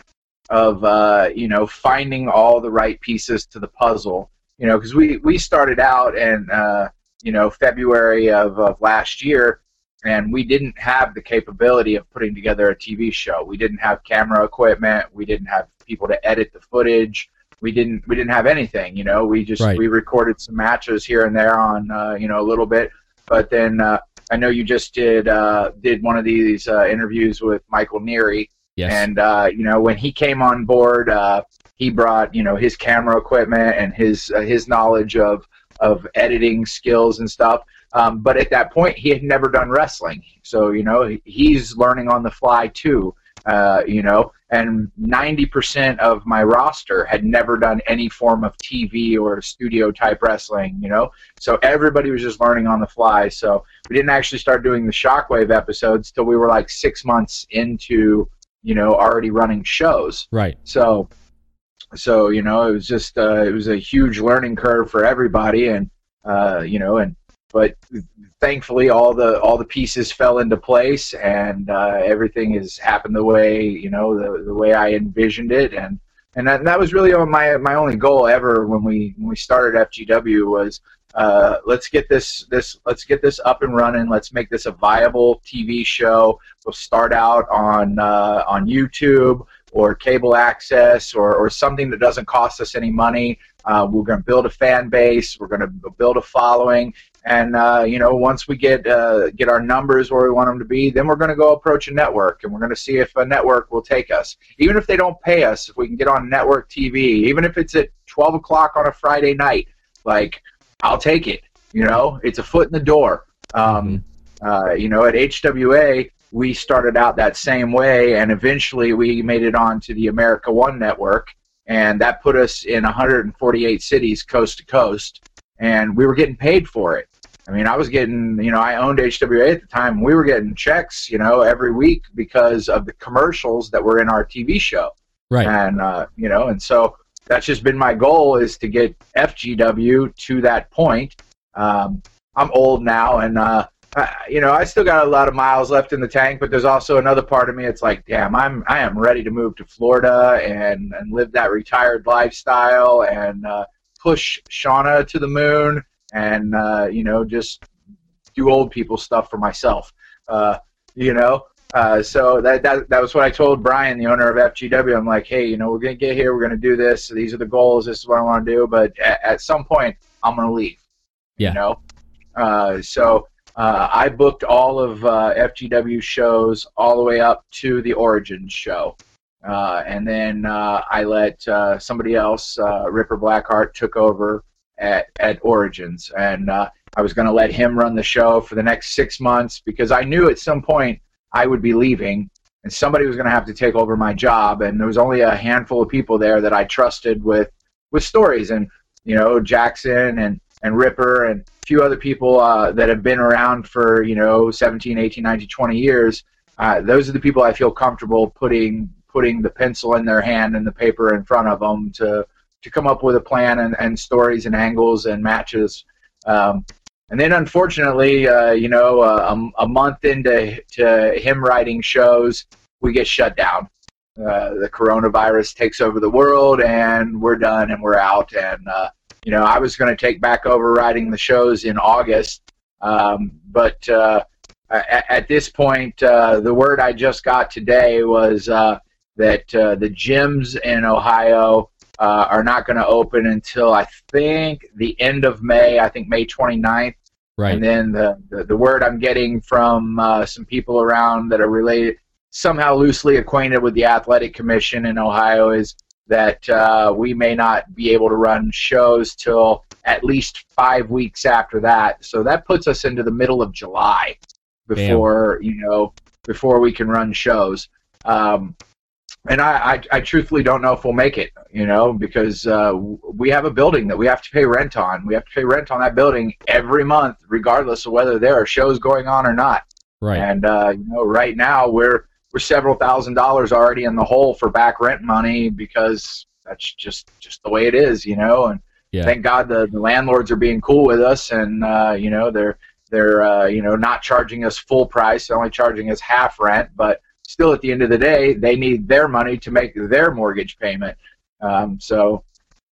of uh, you know finding all the right pieces to the puzzle. You know, because we we started out in uh, you know February of, of last year, and we didn't have the capability of putting together a TV show. We didn't have camera equipment. We didn't have people to edit the footage. We didn't we didn't have anything. You know, we just Right. we recorded some matches here and there on uh, you know a little bit, but then. Uh, I know you just did uh, did one of these uh, interviews with Michael Neary, yes and uh, you know, when he came on board, uh, he brought you know his camera equipment and his uh, his knowledge of of editing skills and stuff. Um, but at that point, he had never done wrestling, so you know he's learning on the fly too. Uh, you know, and 90% of my roster had never done any form of TV or studio type wrestling. You know, so everybody was just learning on the fly. So we didn't actually start doing the Shockwave episodes till we were like six months into you know already running shows right so so you know it was just uh, it was a huge learning curve for everybody and uh, you know and but thankfully all the all the pieces fell into place and uh, everything has happened the way you know the, the way I envisioned it. And and that, and that was really my my only goal ever when we when we started FGW was uh, let's get this this let's get this up and running. Let's make this a viable TV show. We'll start out on uh, on YouTube or cable access or, or something that doesn't cost us any money uh, we're going to build a fan base. We're going to build a following, and uh, you know, once we get uh, get our numbers where we want them to be, then we're going to go approach a network, and we're going to see if a network will take us. Even if they don't pay us, if we can get on network TV, even if it's at 12 o'clock on a Friday night, like I'll take it. You know, it's a foot in the door. Um, uh, you know, at HWA, we started out that same way, and eventually we made it on to the America One network and that put us in 148 cities coast to coast and we were getting paid for it. I mean i was getting you know i owned hwa at the time we were getting checks you know every week because of the commercials that were in our tv show. Right. And uh, you know and so that's just been my goal is to get fgw to that point. Um, i'm old now and uh, you know, I still got a lot of miles left in the tank, but there's also another part of me. It's like, damn, I'm I am ready to move to Florida and and live that retired lifestyle and uh, push Shawna to the moon and uh, you know just do old people stuff for myself. Uh, you know, uh, so that, that that was what I told Brian, the owner of FGW. I'm like, hey, you know, we're gonna get here, we're gonna do this. These are the goals. This is what I want to do. But at, at some point, I'm gonna leave. Yeah. You know, uh, so uh, I booked all of uh, FGW shows all the way up to the Origins show. Uh, and then uh, I let uh, somebody else, uh, Ripper Blackheart, took over at, at Origins. And I was going to let him run the show for the next six months because I knew at some point I would be leaving and somebody was going to have to take over my job. And there was only a handful of people there that I trusted with, with stories. And, you know, Jackson and, and Ripper and few other people uh, that have been around for you know 17 18 19 20 years uh, those are the people i feel comfortable putting putting the pencil in their hand and the paper in front of them to to come up with a plan and, and stories and angles and matches. Um, and then unfortunately uh, you know uh, a, a, month into to him writing shows we get shut down. Uh, the coronavirus takes over the world and we're done and we're out and uh, you know, I was going to take back over writing the shows in August, um, but uh, at, at, this point, uh, the word I just got today was uh, that uh, the gyms in Ohio uh, are not going to open until I think the end of May. I think May 29th. Right. And then the, the, the word I'm getting from uh, some people around that are related, somehow loosely acquainted with the athletic commission in Ohio, is that uh, we may not be able to run shows till at least five weeks after that. So that puts us into the middle of July before Damn. you know before we can run shows. Um, and I, I, I, truthfully don't know if we'll make it, you know, because uh, we have a building that we have to pay rent on. We have to pay rent on that building every month, regardless of whether there are shows going on or not. Right. And uh, you know, right now we're we're several thousand dollars already in the hole for back rent money because that's just just the way it is, you know. And yeah. thank God the, the landlords are being cool with us, and uh, you know they're they're uh, you know not charging us full price, they're only charging us half rent, but still at the end of the day they need their money to make their mortgage payment. Um, so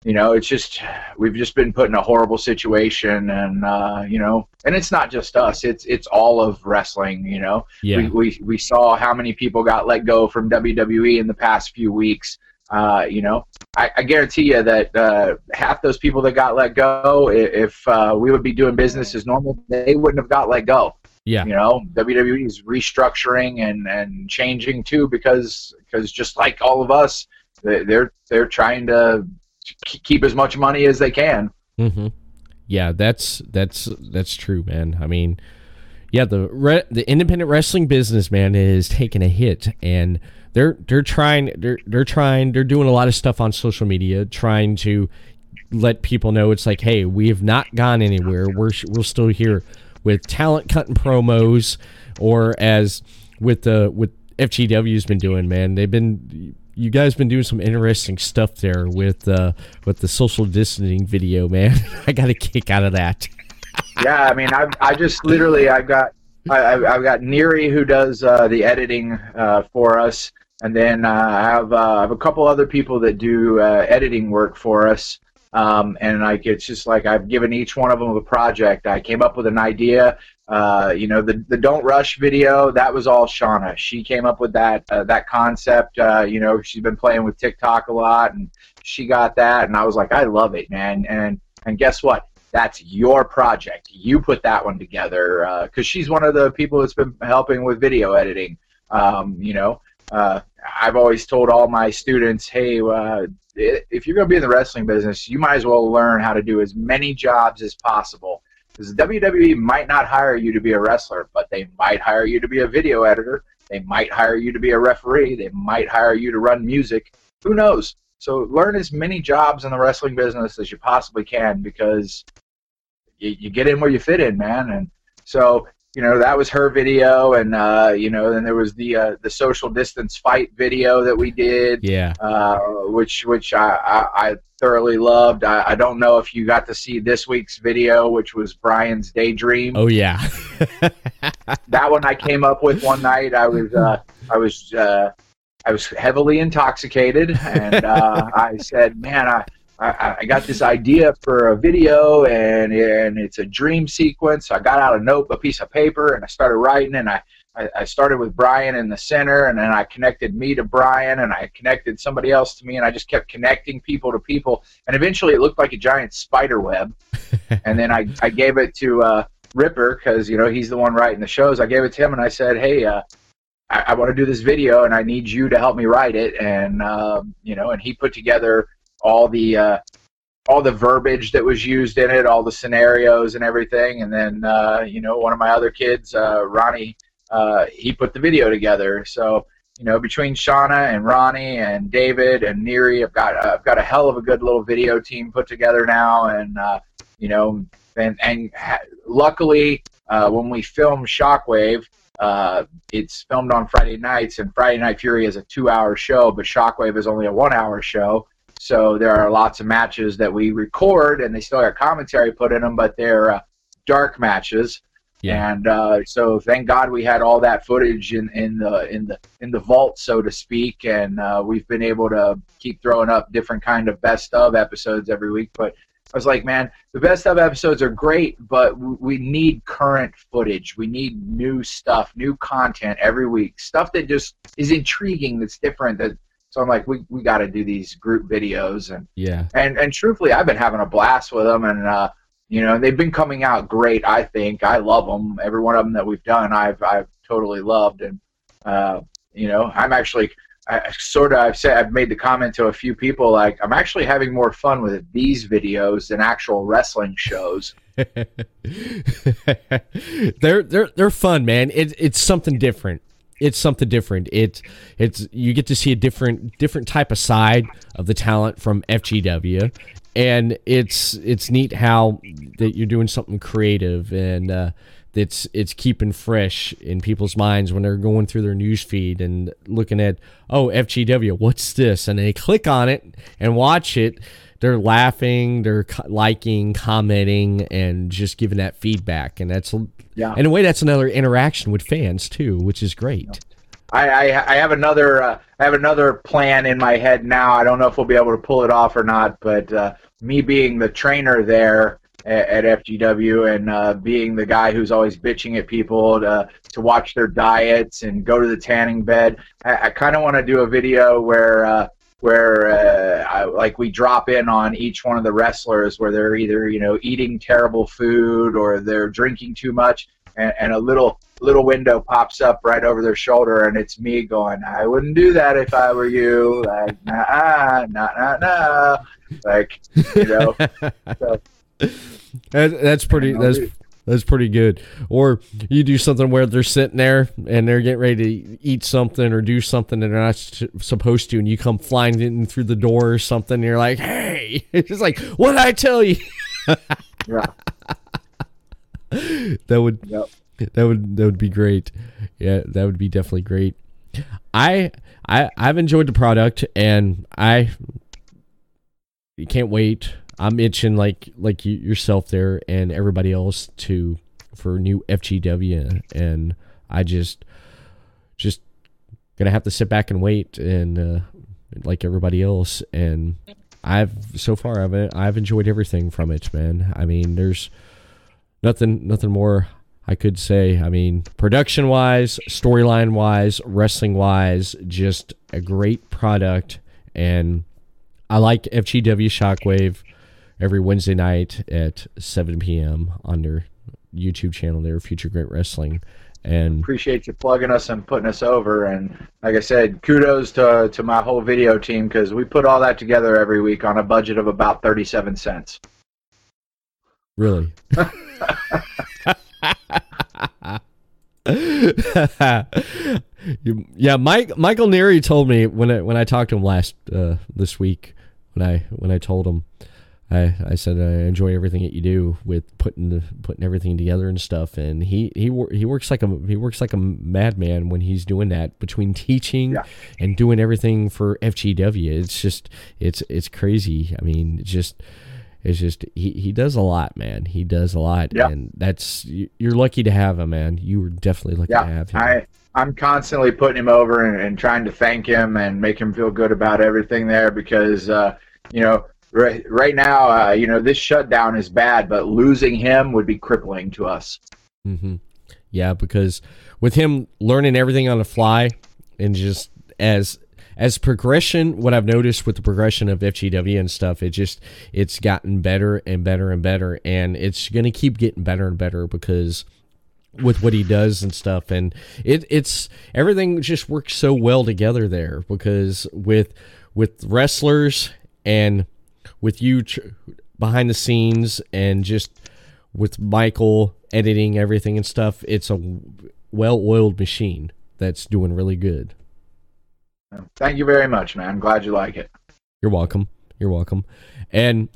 you know it's just we've just been put in a horrible situation and uh, you know and it's not just us it's it's all of wrestling you know? Yeah. we, we we saw how many people got let go from WWE in the past few weeks. Uh, you know I, I guarantee you that uh, half those people that got let go if uh, we would be doing business as normal they wouldn't have got let go. Yeah. You know WWE is restructuring and and changing too because because just like all of us they're they're trying to keep as much money as they can. Mm-hmm. Yeah, that's that's that's true, man. I mean, yeah, the re- the independent wrestling business, man, is taking a hit, and they're they're trying they're they're trying they're doing a lot of stuff on social media, trying to let people know it's like, hey, we have not gone anywhere. We're we're still here with talent cutting promos, or as with the with FGW's been doing, man. They've been you guys been doing some interesting stuff there with uh, with the social distancing video, man. [LAUGHS] I got a kick out of that. [LAUGHS] yeah, I mean, I've I just literally I've got I, I've got Neary who does uh, the editing uh, for us, and then uh, I have uh, I have a couple other people that do uh, editing work for us. Um, and like it's just like I've given each one of them a project. I came up with an idea. Uh, you know, the the don't rush video that was all Shawna. She came up with that uh, that concept. Uh, you know, she's been playing with TikTok a lot, and she got that, and I was like, I love it, man. And and guess what? That's your project. You put that one together because she's one of the people that's been helping with video editing. Um, you know, uh, I've always told all my students, hey, uh, if you're going to be in the wrestling business, you might as well learn how to do as many jobs as possible. Because WWE might not hire you to be a wrestler, but they might hire you to be a video editor. They might hire you to be a referee. They might hire you to run music. Who knows? So learn as many jobs in the wrestling business as you possibly can because you, you get in where you fit in, man. And so you know that was her video and uh, you know then there was the uh, the social distance fight video that we did Yeah. uh, which which I, I, I thoroughly loved I, I don't know if you got to see this week's video which was Brian's daydream Oh yeah. [LAUGHS] that one I came up with one night I was uh, I was uh, I was heavily intoxicated and uh, I said man I I, I got this idea for a video and and it's a dream sequence. I got out a note, a piece of paper, and I started writing. And I, I, I started with Brian in the center, and then I connected me to Brian, and I connected somebody else to me, and I just kept connecting people to people. And eventually, it looked like a giant spider web. [LAUGHS] and then I, I gave it to uh, Ripper because you know he's the one writing the shows. I gave it to him, and I said, hey. Uh, I, I want to do this video, and I need you to help me write it. And um, you know, and he put together all the uh, all the verbiage that was used in it, all the scenarios and everything. And then uh, you know, one of my other kids, uh, Ronnie, uh, he put the video together. So you know, between Shawna and Ronnie and David and Neary, I've got I've got a hell of a good little video team put together now. And uh, you know, and and ha- luckily, uh, when we film Shockwave. Uh, it's filmed on Friday nights, and Friday Night Fury is a two-hour show, but Shockwave is only a one-hour show. So there are lots of matches that we record, and they still have commentary put in them, but they're uh, dark matches. Yeah. And uh, so thank God we had all that footage in, in the in the in the vault, so to speak, and uh, we've been able to keep throwing up different kind of best of episodes every week. But I was like, man, the best of episodes are great, but we need current footage. We need new stuff, new content every week, stuff that just is intriguing, that's different. That so I'm like, we we got to do these group videos, and Yeah. and and truthfully, I've been having a blast with them, and uh, you know, they've been coming out great. I think I love them. Every one of them that we've done, I've I've totally loved, and uh, you know, I'm actually. I, sort of, I've said, I've made the comment to a few people, like I'm actually having more fun with these videos than actual wrestling shows. [LAUGHS] [LAUGHS] they're they're they're fun, man. It, it's something different. It's something different. It's it's you get to see a different different type of side of the talent from FGW, and it's it's neat how that you're doing something creative and uh, it's it's keeping fresh in people's minds when they're going through their news feed and looking at oh FGW what's this? And they click on it and watch it they're laughing they're liking commenting and just giving that feedback and that's Yeah. in a way that's another interaction with fans too which is great I, I, I have another uh, I have another plan in my head now. I don't know if we'll be able to pull it off or not, but uh, me being the trainer there at, at FGW and uh, being the guy who's always bitching at people to to watch their diets and go to the tanning bed, I, I kind of want to do a video where. Where uh, I, like we drop in on each one of the wrestlers where they're either you know eating terrible food or they're drinking too much and, and a little little window pops up right over their shoulder and it's me going i wouldn't do that if i were you like nah nah nah nah like you know [LAUGHS] so, That, that's pretty. That's. That's pretty good. Or you do something where they're sitting there and they're getting ready to eat something or do something that they're not supposed to, and you come flying in through the door or something. And you're like, "Hey!" [LAUGHS] It's like, "What did I tell you?" [LAUGHS] yeah That would Yep. that would that would be great. Yeah, that would be definitely great. I I I've enjoyed the product and I can't wait. I'm itching like like you, yourself there and everybody else to for new FGW, and I just just gonna have to sit back and wait and uh, like everybody else. And I've so far I've I've enjoyed everything from it, man. I mean, there's nothing nothing more I could say. I mean, production wise, storyline wise, wrestling wise, just a great product. And I like FGW Shockwave every Wednesday night at 7 p.m. on their YouTube channel there, Future Great Wrestling. And appreciate you plugging us and putting us over. And like I said, kudos to to my whole video team because we put all that together every week on a budget of about 37 cents. Really? [LAUGHS] yeah, Mike Michael Neary told me when I when I talked to him last uh, this week when I when I told him I, I said I enjoy everything that you do with putting the, putting everything together and stuff, and he he he works like a he works like a madman when he's doing that between [LAUGHS] teaching yeah. and doing everything for FGW. It's just it's it's crazy. I mean, it's just it's just he, he does a lot, man. He does a lot, yeah. and that's you're lucky to have him, man. You were definitely lucky yeah, to have him. I I'm constantly putting him over and, and, trying to thank him and make him feel good about everything there because uh, you know right right now uh, you know this shutdown is bad, but losing him would be crippling to us. Mm-hmm. Yeah, because with him learning everything on the fly and just as as progression, what I've noticed with the progression of FGW and stuff, it just it's gotten better and better and better, and it's gonna keep getting better and better because with what he does and stuff and it it's everything just works so well together there because with with wrestlers and with you behind the scenes and just with Michael editing everything and stuff it's a well-oiled machine that's doing really good Thank you very much, man. I'm glad you like it. You're welcome. You're welcome. And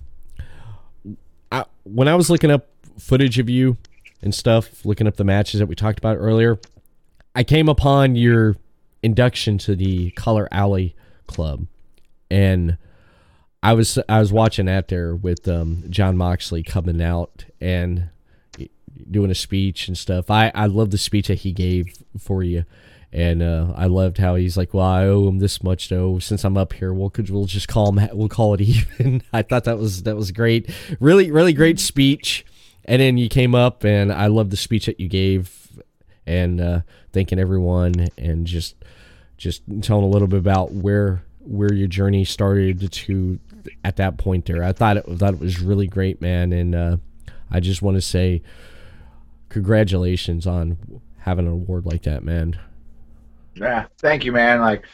I, when I was looking up footage of you and stuff, looking up the matches that we talked about earlier, I came upon your induction to the Cauliflower Alley Club, and I was I was watching that there with um, Jon Moxley coming out and doing a speech and stuff. I I love the speech that he gave for you and uh, I loved how he's like, "Well, I owe him this much, though. Since I'm up here, we'll could we'll just call him. [LAUGHS] We'll call it even." [LAUGHS] I thought that was that was great. Really, really great speech. And then you came up, and I love the speech that you gave, and uh, thanking everyone, and just just telling a little bit about where where your journey started to at that point there. I thought it thought it was really great, man, and uh, I just want to say congratulations on having an award like that, man. Yeah, thank you, man. Like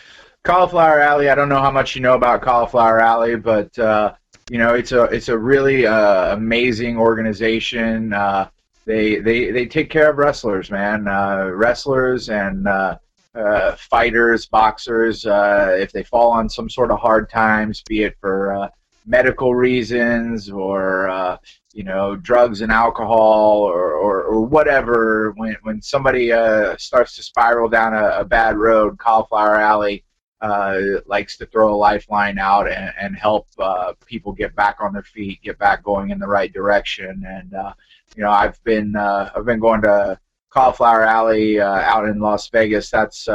Cauliflower Alley, I don't know how much you know about Cauliflower Alley, but uh, you know it's a it's a really uh, amazing organization. Uh, they they they take care of wrestlers, man. Uh, wrestlers and uh, uh, fighters, boxers. uh, if they fall on some sort of hard times, be it for uh, medical reasons or you know drugs and alcohol or, or, or whatever when, when somebody uh, starts to spiral down a, a bad road cauliflower alley uh, likes to throw a lifeline out and, and help uh, people get back on their feet get back going in the right direction and uh, you know I've been uh, I've been going to cauliflower alley uh, out in Las Vegas that's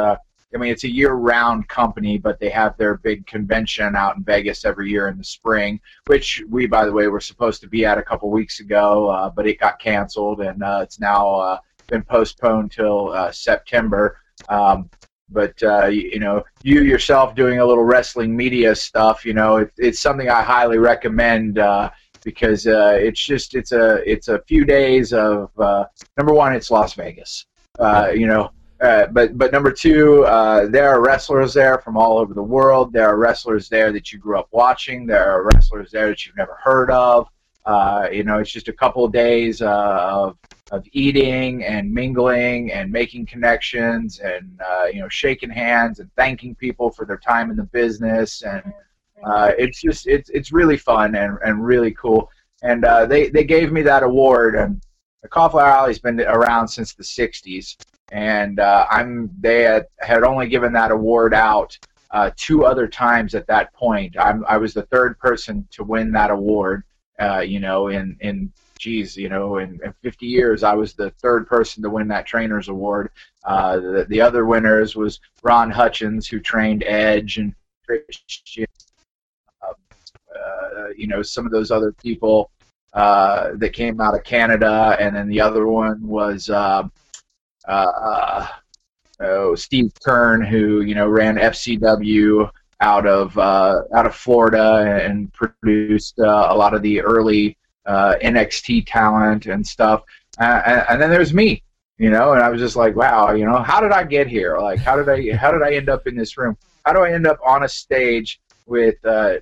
I mean, it's a year-round company, but they have their big convention out in Vegas every year in the spring, which we, by the way, were supposed to be at a couple weeks ago, uh, but it got canceled, and uh, it's now uh, been postponed till uh, September. Um, but uh, you, know, you yourself doing a little wrestling media stuff, you know, it, it's something I highly recommend uh, because it's just it's a it's a few days of uh, number one, it's Las Vegas. uh, you know uh, but but number two, uh, there are wrestlers there from all over the world. There are wrestlers there that you grew up watching. There are wrestlers there that you've never heard of. Uh, you know, it's just a couple of days uh, of of eating and mingling and making connections and uh, you know shaking hands and thanking people for their time in the business and it's just it's it's really fun and, and really cool. And they they gave me that award and the Cauliflower Alley's been around since the '60s and uh, I'm they had, had only given that award out uh, two other times at that point. I'm, I was the third person to win that award, Uh, you know, in in geez, you know, in, in 50 years, I was the third person to win that trainers award. Uh, the, the other winners was Ron Hutchison, who trained Edge and Christian. Uh, you know, some of those other people uh, that came out of Canada, and then the other one was uh, uh, oh, Steve Keirn, who you know ran FCW out of uh, out of Florida and produced a lot of the early NXT talent and stuff. and, and then there's me, you know, and I was just like, wow, you know, how did I get here? Like, how did I how did I end up in this room? How do I end up on a stage with uh,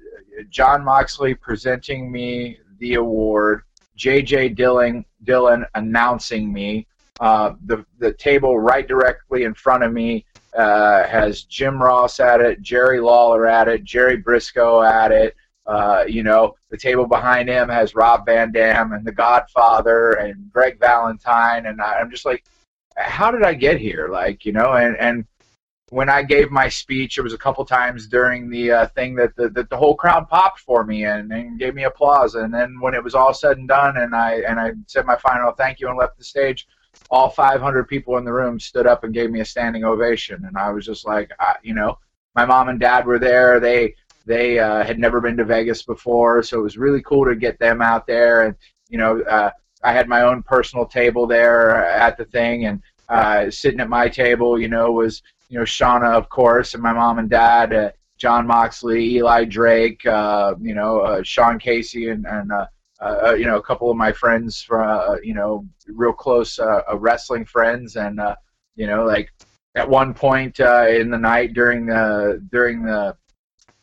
Jon Moxley presenting me the award, JJ Dillon Dillon announcing me, uh, the the table right directly in front of me uh, has Jim Ross at it, Jerry Lawler at it, Jerry Brisco at it. Uh, you know, the table behind him has Rob Van Dam and The Godfather and Greg Valentine, and I, I'm just like, how did I get here? Like, you know, and and when I gave my speech, it was a couple times during the uh, thing that the, that the whole crowd popped for me and, and gave me applause. And then when it was all said and done, and I and I said my final thank you and left the stage, all 500 people in the room stood up and gave me a standing ovation. And I was just like, I, you know, my mom and dad were there. They they uh, had never been to Vegas before, so it was really cool to get them out there. And you know, uh, I had my own personal table there at the thing, and uh, sitting at my table, you know, was you know Shawna, of course, and my mom and dad, uh, Jon Moxley, Eli Drake, uh, you know, uh, Sean Casey, and and uh, uh, you know a couple of my friends from uh, you know real close wrestling friends, and you know like at one point in the night during the during the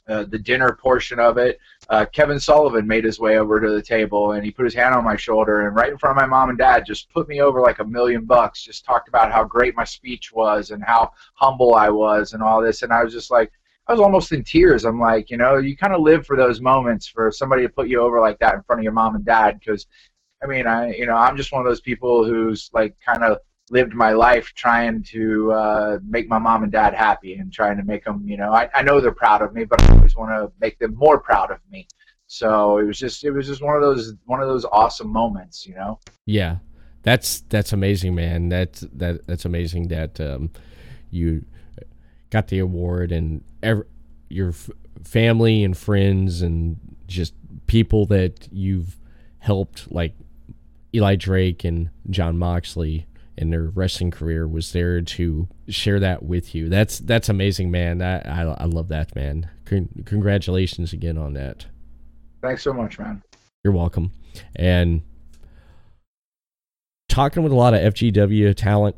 the dinner portion of it, uh, Kevin Sullivan made his way over to the table and he put his hand on my shoulder and right in front of my mom and dad just put me over like a million bucks. Just talked about how great my speech was and how humble I was and all this. And I was just like, I was almost in tears. I'm like, you know, you kind of live for those moments for somebody to put you over like that in front of your mom and dad because. I mean, I you know, I'm just one of those people who's like kind of lived my life trying to uh, make my mom and dad happy and trying to make them, you know, I, I know they're proud of me, but I always want to make them more proud of me. So it was just, it was just one of those, one of those awesome moments, you know? Yeah. That's, that's amazing, man. That's, that, that's amazing that, um, you got the award and every, your f- family and friends and just people that you've helped, like Eli Drake and John Moxley, in their wrestling career was there to share that with you. That's that's amazing, man. I I, I love that, man. Con- congratulations again on that. Thanks so much, man. You're welcome. And talking with a lot of FGW talent,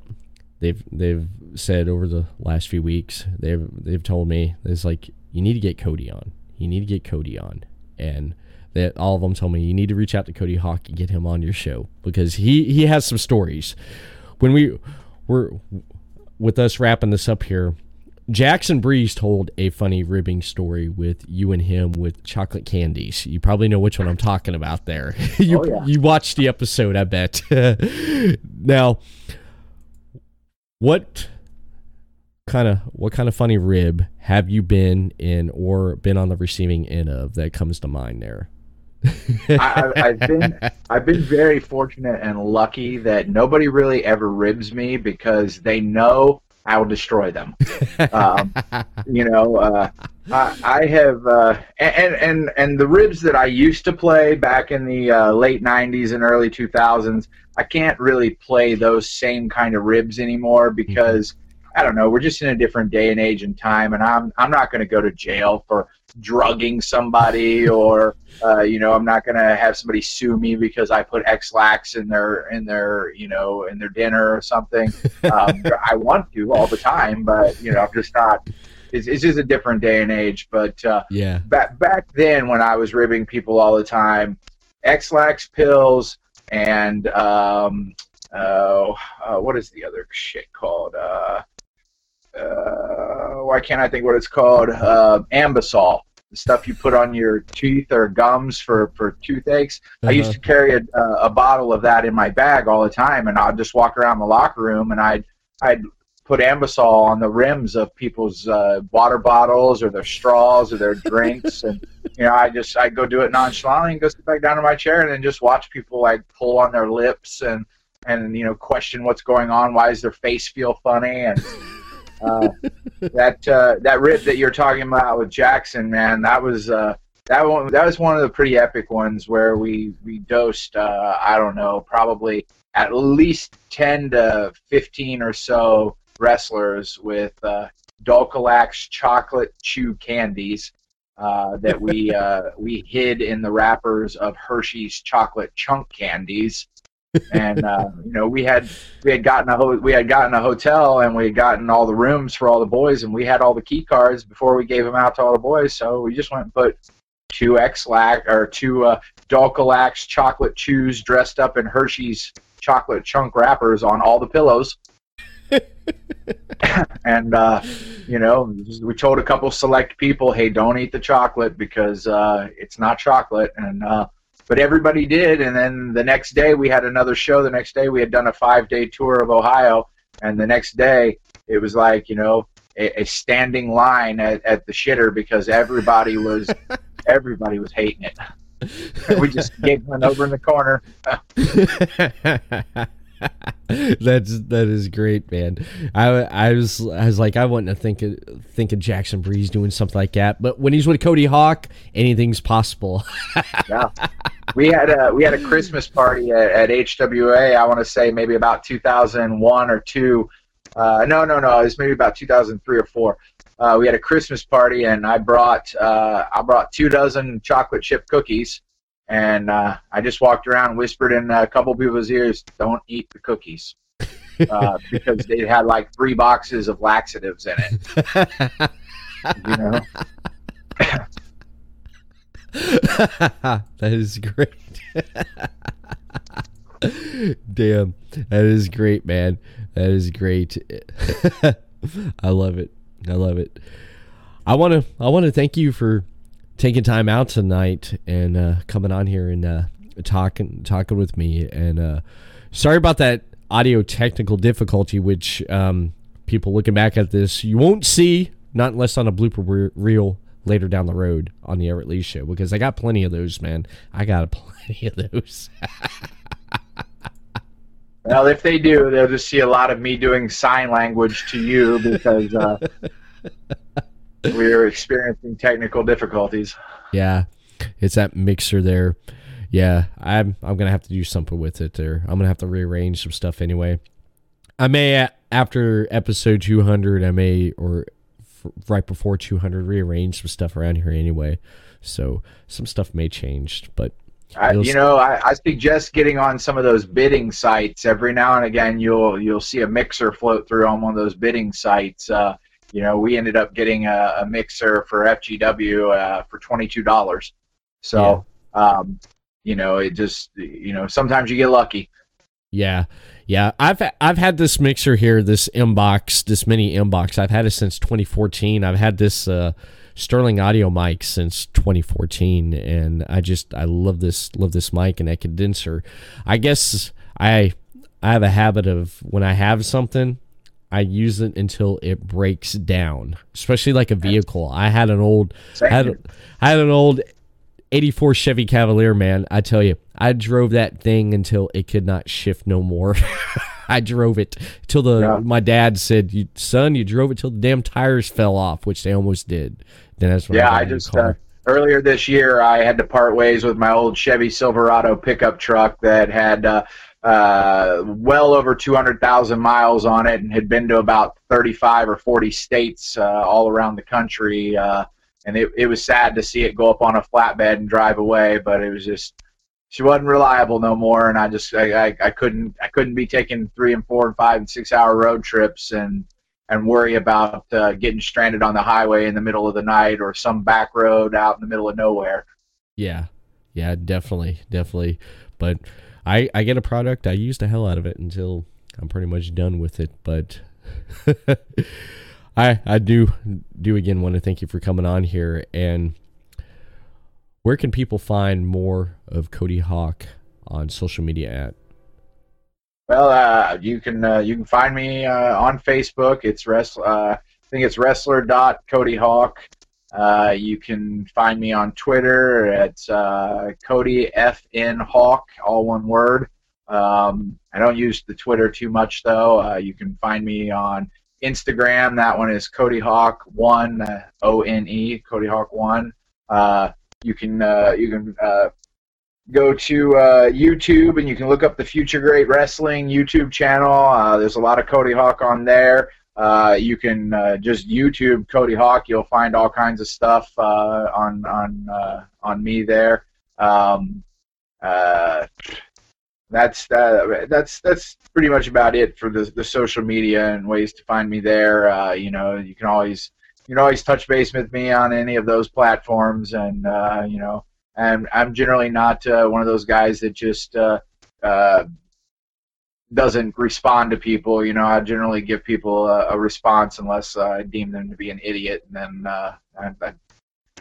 they've they've said over the last few weeks, they've they've told me it's like you need to get Cody on. You need to get Cody on. And that all of them told me you need to reach out to Cody Hawk and get him on your show because he he has some stories when we were with us wrapping this up here, Jackson Breeze told a funny ribbing story with you and him with chocolate candies. You probably know which one I'm talking about there. [LAUGHS] Oh, you Oh, yeah. you watched the episode, I bet. [LAUGHS] now, what kind of what kind of funny rib have you been in or been on the receiving end of that comes to mind there? I, I've been I've been very fortunate and lucky that nobody really ever ribs me because they know I will destroy them. Um, you know, uh, I, I have uh, and and and the ribs that I used to play back in the uh, late '90s and early 2000s, I can't really play those same kind of ribs anymore because. I don't know. We're just in a different day and age and time, and I'm I'm not going to go to jail for drugging somebody, or uh, you know, I'm not going to have somebody sue me because I put Ex-Lax in their in their you know in their dinner or something. Um, [LAUGHS] I want to all the time, but you know, I'm just not. It's, it's just a different day and age. But uh, yeah. back back then when I was ribbing people all the time, Ex-Lax pills and um, uh, uh, what is the other shit called? Uh, why can't I think what it's called? Uh, Anbesol, the stuff you put on your teeth or gums for for toothaches. I used to carry a, a bottle of that in my bag all the time, and I'd just walk around the locker room and I'd I'd put Anbesol on the rims of people's uh, water bottles or their straws or their drinks, and you [LAUGHS] you know, I just I go do it nonchalantly and go sit back down in my chair and then just watch people like pull on their lips and and you know question what's going on. Why does their face feel funny? And [LAUGHS] uh, that uh, that rip that you're talking about with Jackson, man, that was uh, that one. That was one of the pretty epic ones where we we dosed. Uh, I don't know, probably at least ten to fifteen or so wrestlers with uh, Dulcolax chocolate chew candies uh, that we [LAUGHS] uh, we hid in the wrappers of Hershey's chocolate chunk candies. And uh, you know we had we had gotten a ho- we had gotten a hotel and we had gotten all the rooms for all the boys and we had all the key cards before we gave them out to all the boys so we just went and put two Ex-Lax or two uh, Dulcolax chocolate chews dressed up in Hershey's chocolate chunk wrappers on all the pillows [LAUGHS] and uh, you know, we told a couple select people, "Hey, don't eat the chocolate because uh, it's not chocolate." And uh, but everybody did. And then the next day, we had another show. The next day, we had done a five-day tour of Ohio, and the next day, it was like you know a, a standing line at, at the shitter because everybody was [LAUGHS] everybody was hating it. we just giggling over in the corner. [LAUGHS] [LAUGHS] That's that is great, man. I, I was I was like I wouldn't think of, think of Jackson Breeze doing something like that, but when he's with Cody Hawk, anything's possible. [LAUGHS] yeah, we had a we had a Christmas party at, at HWA. I want to say maybe about 2001 or two. Uh, no, no, no. It was maybe about 2003 or four. Uh, we had a Christmas party, and I brought uh, I brought two dozen chocolate chip cookies and uh, I just walked around and whispered in a couple people's ears, "Don't eat the cookies," [LAUGHS] uh, because they had like three boxes of laxatives in it. you know. [LAUGHS] that is great. Damn, that is great, man. That is great. [LAUGHS] I love it. I love it. I want to. I want to thank you for taking time out tonight and uh, coming on here and uh, talking talking with me. And uh, sorry about that audio technical difficulty, which um, people looking back at this you won't see, not unless on a blooper reel later down the road on the Everett Lee show because I got plenty of those, man. I got [LAUGHS] plenty of those. well, if they do, they'll just see a lot of me doing sign language to you because. [LAUGHS] We are experiencing technical difficulties. Yeah, it's that mixer there. Yeah, I'm I'm gonna have to do something with it there. I'm gonna have to rearrange some stuff anyway. I may after episode 200, I may or right before 200 rearrange some stuff around here anyway. So some stuff may change, but I, you know, I, I, suggest getting on some of those bidding sites every now and again. You'll you'll see a mixer float through on one of those bidding sites. Uh, you know, we ended up getting a, a mixer for FGW uh, for twenty two dollars. So, yeah. um, you know, it just you know sometimes you get lucky. Yeah, yeah. I've I've had this mixer here, this MBox, this mini MBox. I've had it since 2014. I've had this uh, Sterling Audio mic since 2014, and I just I love this love this mic and that condenser. I guess I I have a habit of when I have something I use it until it breaks down, especially like a vehicle. I had an old, had, I had an old 84 Chevy Cavalier, man. I tell you, I drove that thing until it could not shift no more. [LAUGHS] I drove it till the, yeah. my dad said, you, son, you drove it till the damn tires fell off, which they almost did. Then that's when yeah, I, I just, uh, earlier this year, I had to part ways with my old Chevy Silverado pickup truck that had, uh, uh, well over 200,000 miles on it and had been to about 35 or 40 states uh, all around the country. Uh, and it, it was sad to see it go up on a flatbed and drive away, but it was just she wasn't reliable no more, and I just I, I, I couldn't I couldn't be taking three and four and five and six hour road trips and and worry about uh, getting stranded on the highway in the middle of the night or some back road out in the middle of nowhere. Yeah, yeah, definitely, definitely, but I I get a product, I use the hell out of it until I'm pretty much done with it. But [LAUGHS] I I do do again want to thank you for coming on here. And where can people find more of Cody Hawk on social media at? Well, uh, you can uh, you can find me uh, on Facebook. It's wrestler. Uh, I think it's wrestler dot Cody Hawk. Uh, you can find me on Twitter. at uh, Cody FN Hawk, all one word. Um, I don't use the Twitter too much though. Uh, you can find me on Instagram. That one is Cody Hawk One uh, O N E Cody Hawk One. Uh, you can uh, you can go to YouTube and you can look up the Future Great Wrestling YouTube channel. There's a lot of Cody Hawk on there. Uh, you can uh, just YouTube Cody Hawk. You'll find all kinds of stuff uh, on on uh, on me there. Um, uh, that's uh, that's that's pretty much about it for the the social media and ways to find me there. You know, you can always you can always touch base with me on any of those platforms, and you know, and I'm generally not one of those guys that just doesn't respond to people. You know, I generally give people a, a response unless uh, I deem them to be an idiot, and then uh, I, I,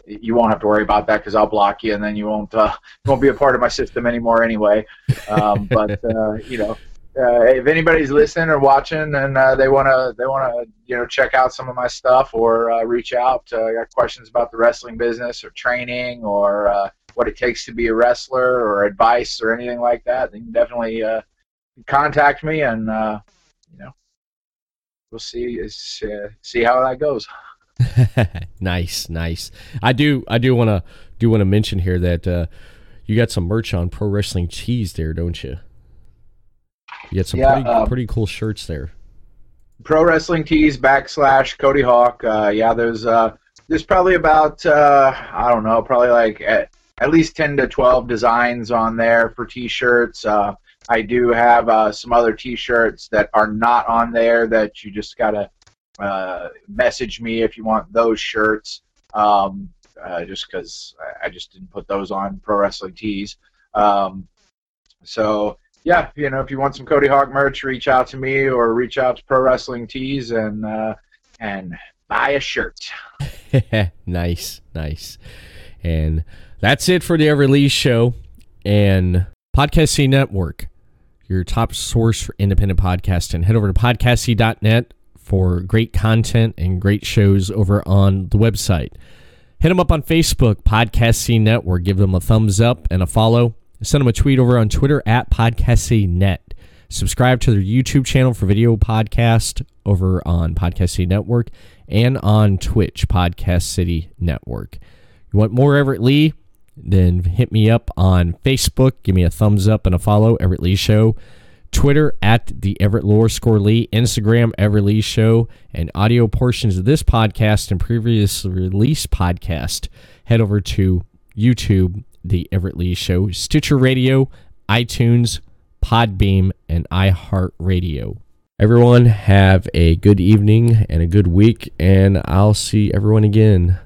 you won't have to worry about that because I'll block you, and then you won't uh, [LAUGHS] won't be a part of my system anymore anyway. Um, but uh, you know, uh, if anybody's listening or watching and uh, they wanna they wanna you know check out some of my stuff or uh, reach out, uh, got questions about the wrestling business or training or uh, what it takes to be a wrestler or advice or anything like that, then definitely uh, contact me and uh, you know we'll see uh, see how that goes. [LAUGHS] [LAUGHS] nice, nice. I do, I do want to do want to mention here that uh, you got some merch on Pro Wrestling Tees there, don't you? You got some Yeah, pretty, um, pretty cool shirts there. Pro Wrestling Tees backslash Cody Hawk. Uh, yeah, there's uh, there's probably about uh, I don't know, probably like at, at least ten to twelve designs on there for T-shirts. Uh, I do have uh, some other T-shirts that are not on there that you just gotta uh, message me if you want those shirts. Um, uh, just because I just didn't put those on Pro Wrestling Tees. Um, so yeah, you know, if you want some Cody Hawk merch, reach out to me or reach out to Pro Wrestling Tees and uh, and buy a shirt. [LAUGHS] nice, nice. And that's it for the Everett Lee Show and Podcast Network, your top source for independent podcasting. Head over to podcastcity.net for great content and great shows over on the website. Hit them up on Facebook, Podcast Network. Give them a thumbs up and a follow. Send them a tweet over on Twitter at podcastcitynet. Subscribe to their YouTube channel for video podcast over on Podcast City Network and on Twitch, Podcast City Network. You want more Everett Lee? Then hit me up on Facebook. Give me a thumbs up and a follow, Everett Lee Show. Twitter at the Everett underscore Lee, Instagram Everett Lee Show, and audio portions of this podcast and previous release podcast. Head over to YouTube, the Everett Lee Show, Stitcher Radio, iTunes, Podbean, and iHeartRadio. Everyone have a good evening and a good week, and I'll see everyone again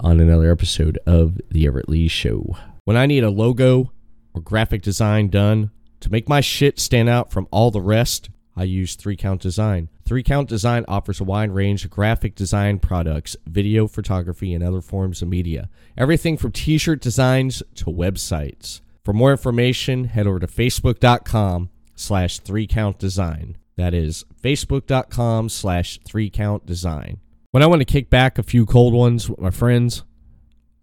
on another episode of the Everett Lee Show. When I need a logo or graphic design done to make my shit stand out from all the rest, I use 3 Count Design. 3 Count Design offers a wide range of graphic design products, video photography, and other forms of media. Everything from t shirt designs to websites. For more information, head over to facebook.com slash 3 Count Design. That is facebook.com slash 3 Count Design. When I want to kick back a few cold ones with my friends,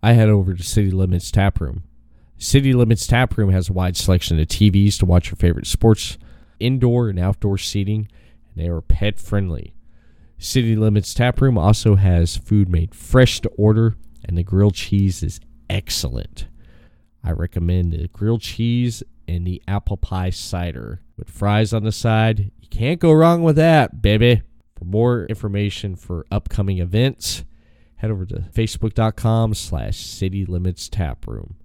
I head over to City Limits Tap Room. City Limits Tap Room has a wide selection of TVs to watch your favorite sports, indoor and outdoor seating, and they are pet friendly. City Limits Tap Room also has food made fresh to order, and the grilled cheese is excellent. I recommend the grilled cheese and the apple pie cider with fries on the side. You can't go wrong with that, baby. For more information for upcoming events, head over to facebook.com slash city limits tap room.